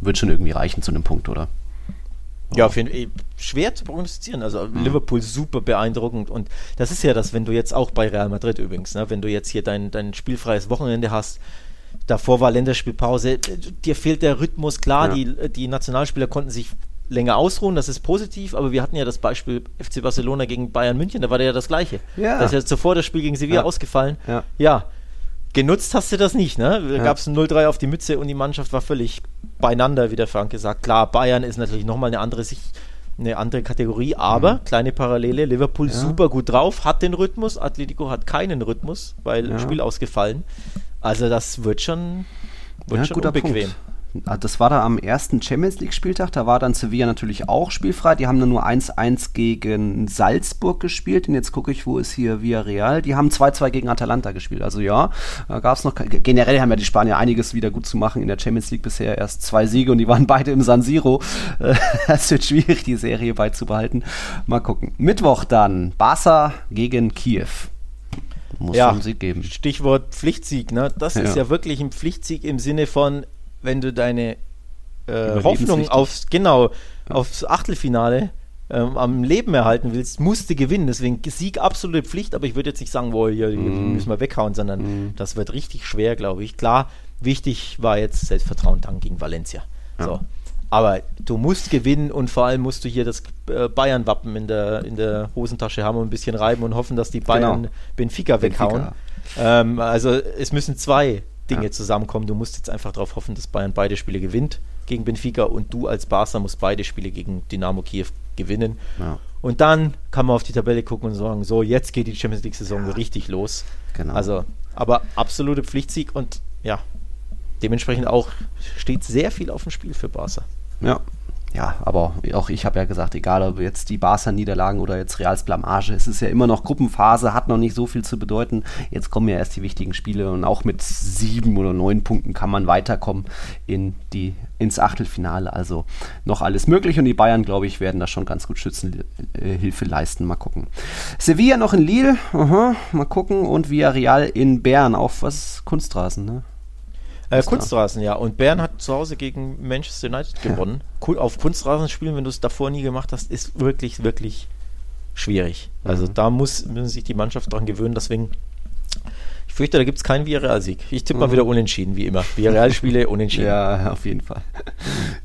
Wird schon irgendwie reichen zu einem Punkt, oder? Ja, auf jeden Fall schwer zu prognostizieren. Also mhm. Liverpool super beeindruckend und das ist ja das, wenn du jetzt auch bei Real Madrid übrigens, ne, wenn du jetzt hier dein, dein spielfreies Wochenende hast, davor war Länderspielpause, dir fehlt der Rhythmus, klar, ja. die, die Nationalspieler konnten sich länger ausruhen, das ist positiv, aber wir hatten ja das Beispiel FC Barcelona gegen Bayern München, da war ja das gleiche. Ja. Da ist ja zuvor das Spiel gegen Sevilla ja. ausgefallen. Ja. ja. Genutzt hast du das nicht, ne? Da ja. gab es ein 0-3 auf die Mütze und die Mannschaft war völlig beieinander, wie der Frank gesagt. Klar, Bayern ist natürlich nochmal eine andere Sicht, eine andere Kategorie, aber mhm. kleine Parallele, Liverpool ja. super gut drauf, hat den Rhythmus, Atletico hat keinen Rhythmus, weil ja. Spiel ausgefallen. Also das wird schon, wird ja, schon unbequem. Punkt. Ah, das war da am ersten Champions League-Spieltag. Da war dann Sevilla natürlich auch spielfrei. Die haben dann nur 1-1 gegen Salzburg gespielt. Und jetzt gucke ich, wo ist hier Villarreal? Die haben 2-2 gegen Atalanta gespielt. Also ja, da gab es noch. Generell haben ja die Spanier einiges wieder gut zu machen in der Champions League bisher. Erst zwei Siege und die waren beide im San Siro. Es wird schwierig, die Serie beizubehalten. Mal gucken. Mittwoch dann Barca gegen Kiew muss ja, einen Sieg geben. Stichwort Pflichtsieg, ne? Das ja. ist ja wirklich ein Pflichtsieg im Sinne von, wenn du deine äh, Hoffnung aufs, genau, aufs Achtelfinale ähm, am Leben erhalten willst, musst du gewinnen. Deswegen Sieg absolute Pflicht, aber ich würde jetzt nicht sagen, boah, hier mm. müssen wir weghauen, sondern mm. das wird richtig schwer, glaube ich. Klar, wichtig war jetzt Selbstvertrauen dann gegen Valencia. Ja. So. Aber du musst gewinnen und vor allem musst du hier das äh, Bayern-Wappen in der, in der Hosentasche haben und ein bisschen reiben und hoffen, dass die Bayern genau. Benfica weghauen. Benfica. Ähm, also es müssen zwei Dinge ja. zusammenkommen. Du musst jetzt einfach darauf hoffen, dass Bayern beide Spiele gewinnt gegen Benfica und du als Barca musst beide Spiele gegen Dynamo Kiew gewinnen. Ja. Und dann kann man auf die Tabelle gucken und sagen, so, jetzt geht die Champions League-Saison ja. richtig los. Genau. Also, aber absolute Pflichtsieg und ja, dementsprechend auch steht sehr viel auf dem Spiel für Barca. Ja, ja, aber auch ich habe ja gesagt, egal ob jetzt die Barca-Niederlagen oder jetzt Reals Blamage, es ist ja immer noch Gruppenphase, hat noch nicht so viel zu bedeuten. Jetzt kommen ja erst die wichtigen Spiele und auch mit sieben oder neun Punkten kann man weiterkommen in die, ins Achtelfinale. Also noch alles möglich und die Bayern, glaube ich, werden da schon ganz gut Schützenhilfe leisten. Mal gucken. Sevilla noch in Lille, aha, mal gucken und Villarreal in Bern auf was Kunstrasen, ne? Äh, Kunstrasen, ja. Und Bern hat zu Hause gegen Manchester United gewonnen. Ja. Auf Kunstrasen spielen, wenn du es davor nie gemacht hast, ist wirklich, wirklich schwierig. Also mhm. da muss, müssen sich die Mannschaft daran gewöhnen. Deswegen, ich fürchte, da gibt es keinen Villarreal-Sieg. Ich tippe mhm. mal wieder unentschieden, wie immer. Villarreal-Spiele unentschieden. Ja, auf jeden Fall.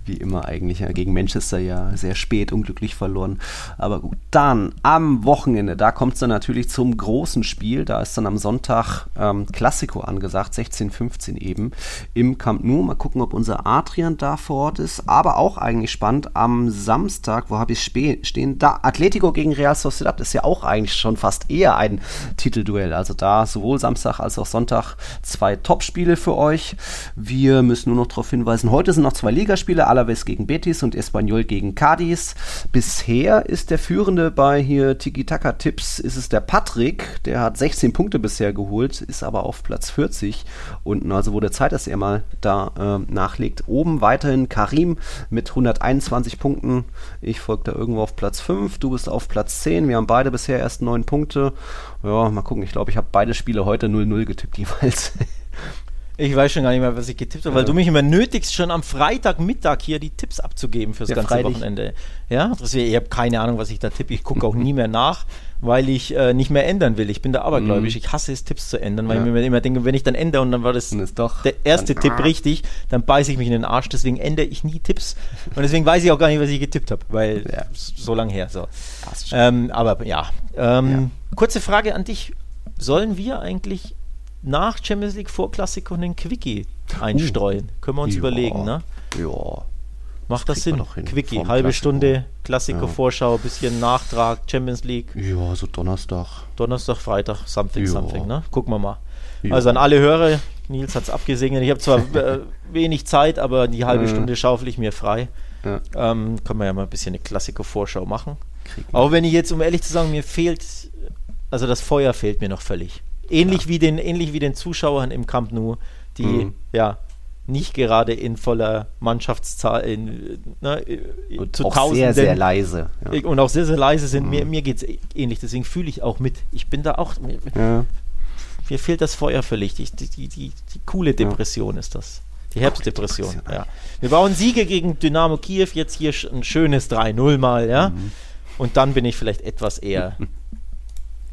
wie immer eigentlich. Ja, gegen Manchester ja sehr spät unglücklich verloren. Aber gut, dann am Wochenende, da kommt es dann natürlich zum großen Spiel. Da ist dann am Sonntag ähm, Klassiko angesagt, 16:15 eben im Camp Nou. Mal gucken, ob unser Adrian da vor Ort ist. Aber auch eigentlich spannend, am Samstag, wo habe ich stehen? Da Atletico gegen Real Sociedad ist ja auch eigentlich schon fast eher ein Titelduell. Also da sowohl Samstag als auch Sonntag zwei Topspiele für euch. Wir müssen nur noch darauf hinweisen, heute sind noch zwei Ligaspiele, Alaves gegen Betis und Espanyol gegen Cadiz. Bisher ist der Führende bei hier Tiki-Taka-Tipps, ist es der Patrick, der hat 16 Punkte bisher geholt, ist aber auf Platz 40 unten, also der Zeit, dass er mal da äh, nachlegt. Oben weiterhin Karim mit 121 Punkten. Ich folge da irgendwo auf Platz 5, du bist auf Platz 10. Wir haben beide bisher erst 9 Punkte. Ja, mal gucken, ich glaube, ich habe beide Spiele heute 0-0 getippt jeweils. Ich weiß schon gar nicht mehr, was ich getippt habe, ja. weil du mich immer nötigst, schon am Freitagmittag hier die Tipps abzugeben fürs ja, ganze freilich. Wochenende. Ja, deswegen, ich habe keine Ahnung, was ich da tippe. Ich gucke auch nie mehr nach, weil ich äh, nicht mehr ändern will. Ich bin da abergläubisch. Mhm. Ich hasse es, Tipps zu ändern, weil ja. ich mir immer denke, wenn ich dann ändere und dann war das doch, der erste Tipp richtig, dann beiße ich mich in den Arsch. Deswegen ändere ich nie Tipps. Und deswegen weiß ich auch gar nicht, was ich getippt habe, weil so lange her. So. Ähm, aber ja. Ähm, kurze Frage an dich. Sollen wir eigentlich nach Champions League vor Klassiko einen Quickie einstreuen. Uh, Können wir uns ja, überlegen, ne? Ja. Macht das, das Sinn? Quickie, halbe Klassiko. Stunde, Klassiko-Vorschau, ja. bisschen Nachtrag, Champions League. Ja, so Donnerstag. Donnerstag, Freitag, something, ja. something, ne? Gucken wir mal. Ja. Also an alle Hörer, Nils hat es abgesegnet. Ich habe zwar äh, wenig Zeit, aber die halbe Stunde schaufel ich mir frei. Ähm, können wir ja mal ein bisschen eine Klassiko-Vorschau machen. Auch wenn ich jetzt, um ehrlich zu sagen, mir fehlt, also das Feuer fehlt mir noch völlig. Ähnlich, ja. wie den, ähnlich wie den Zuschauern im Camp Nou, die mhm. ja nicht gerade in voller Mannschaftszahl in, ne, und zu auch Tausenden sehr, sehr leise. Ja. Und auch sehr, sehr leise sind. Mhm. Mir, mir geht es ähnlich, deswegen fühle ich auch mit. Ich bin da auch. Mir, ja. mir fehlt das Feuer völlig. Die, die, die, die, coole Depression ist das. Die Herbstdepression. Ja. Wir bauen Siege gegen Dynamo Kiew, jetzt hier ein schönes 3-0 mal, ja. Mhm. Und dann bin ich vielleicht etwas eher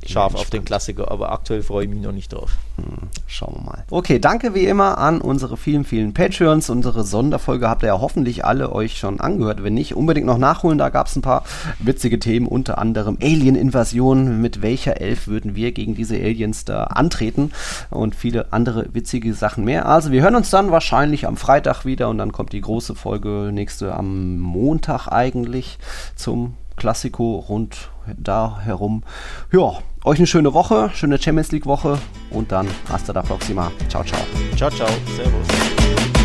scharf auf den Klassiker, aber aktuell freue ich mich noch nicht drauf. Hm, schauen wir mal. Okay, danke wie immer an unsere vielen, vielen Patreons. Unsere Sonderfolge habt ihr ja hoffentlich alle euch schon angehört. Wenn nicht, unbedingt noch nachholen. Da gab es ein paar witzige Themen, unter anderem Alien-Invasion. Mit welcher Elf würden wir gegen diese Aliens da antreten? Und viele andere witzige Sachen mehr. Also wir hören uns dann wahrscheinlich am Freitag wieder und dann kommt die große Folge nächste am Montag eigentlich zum Klassiko rund da herum. Ja, euch eine schöne Woche, schöne Champions League Woche und dann hasta la próxima. Ciao, ciao. Ciao, ciao. Servus.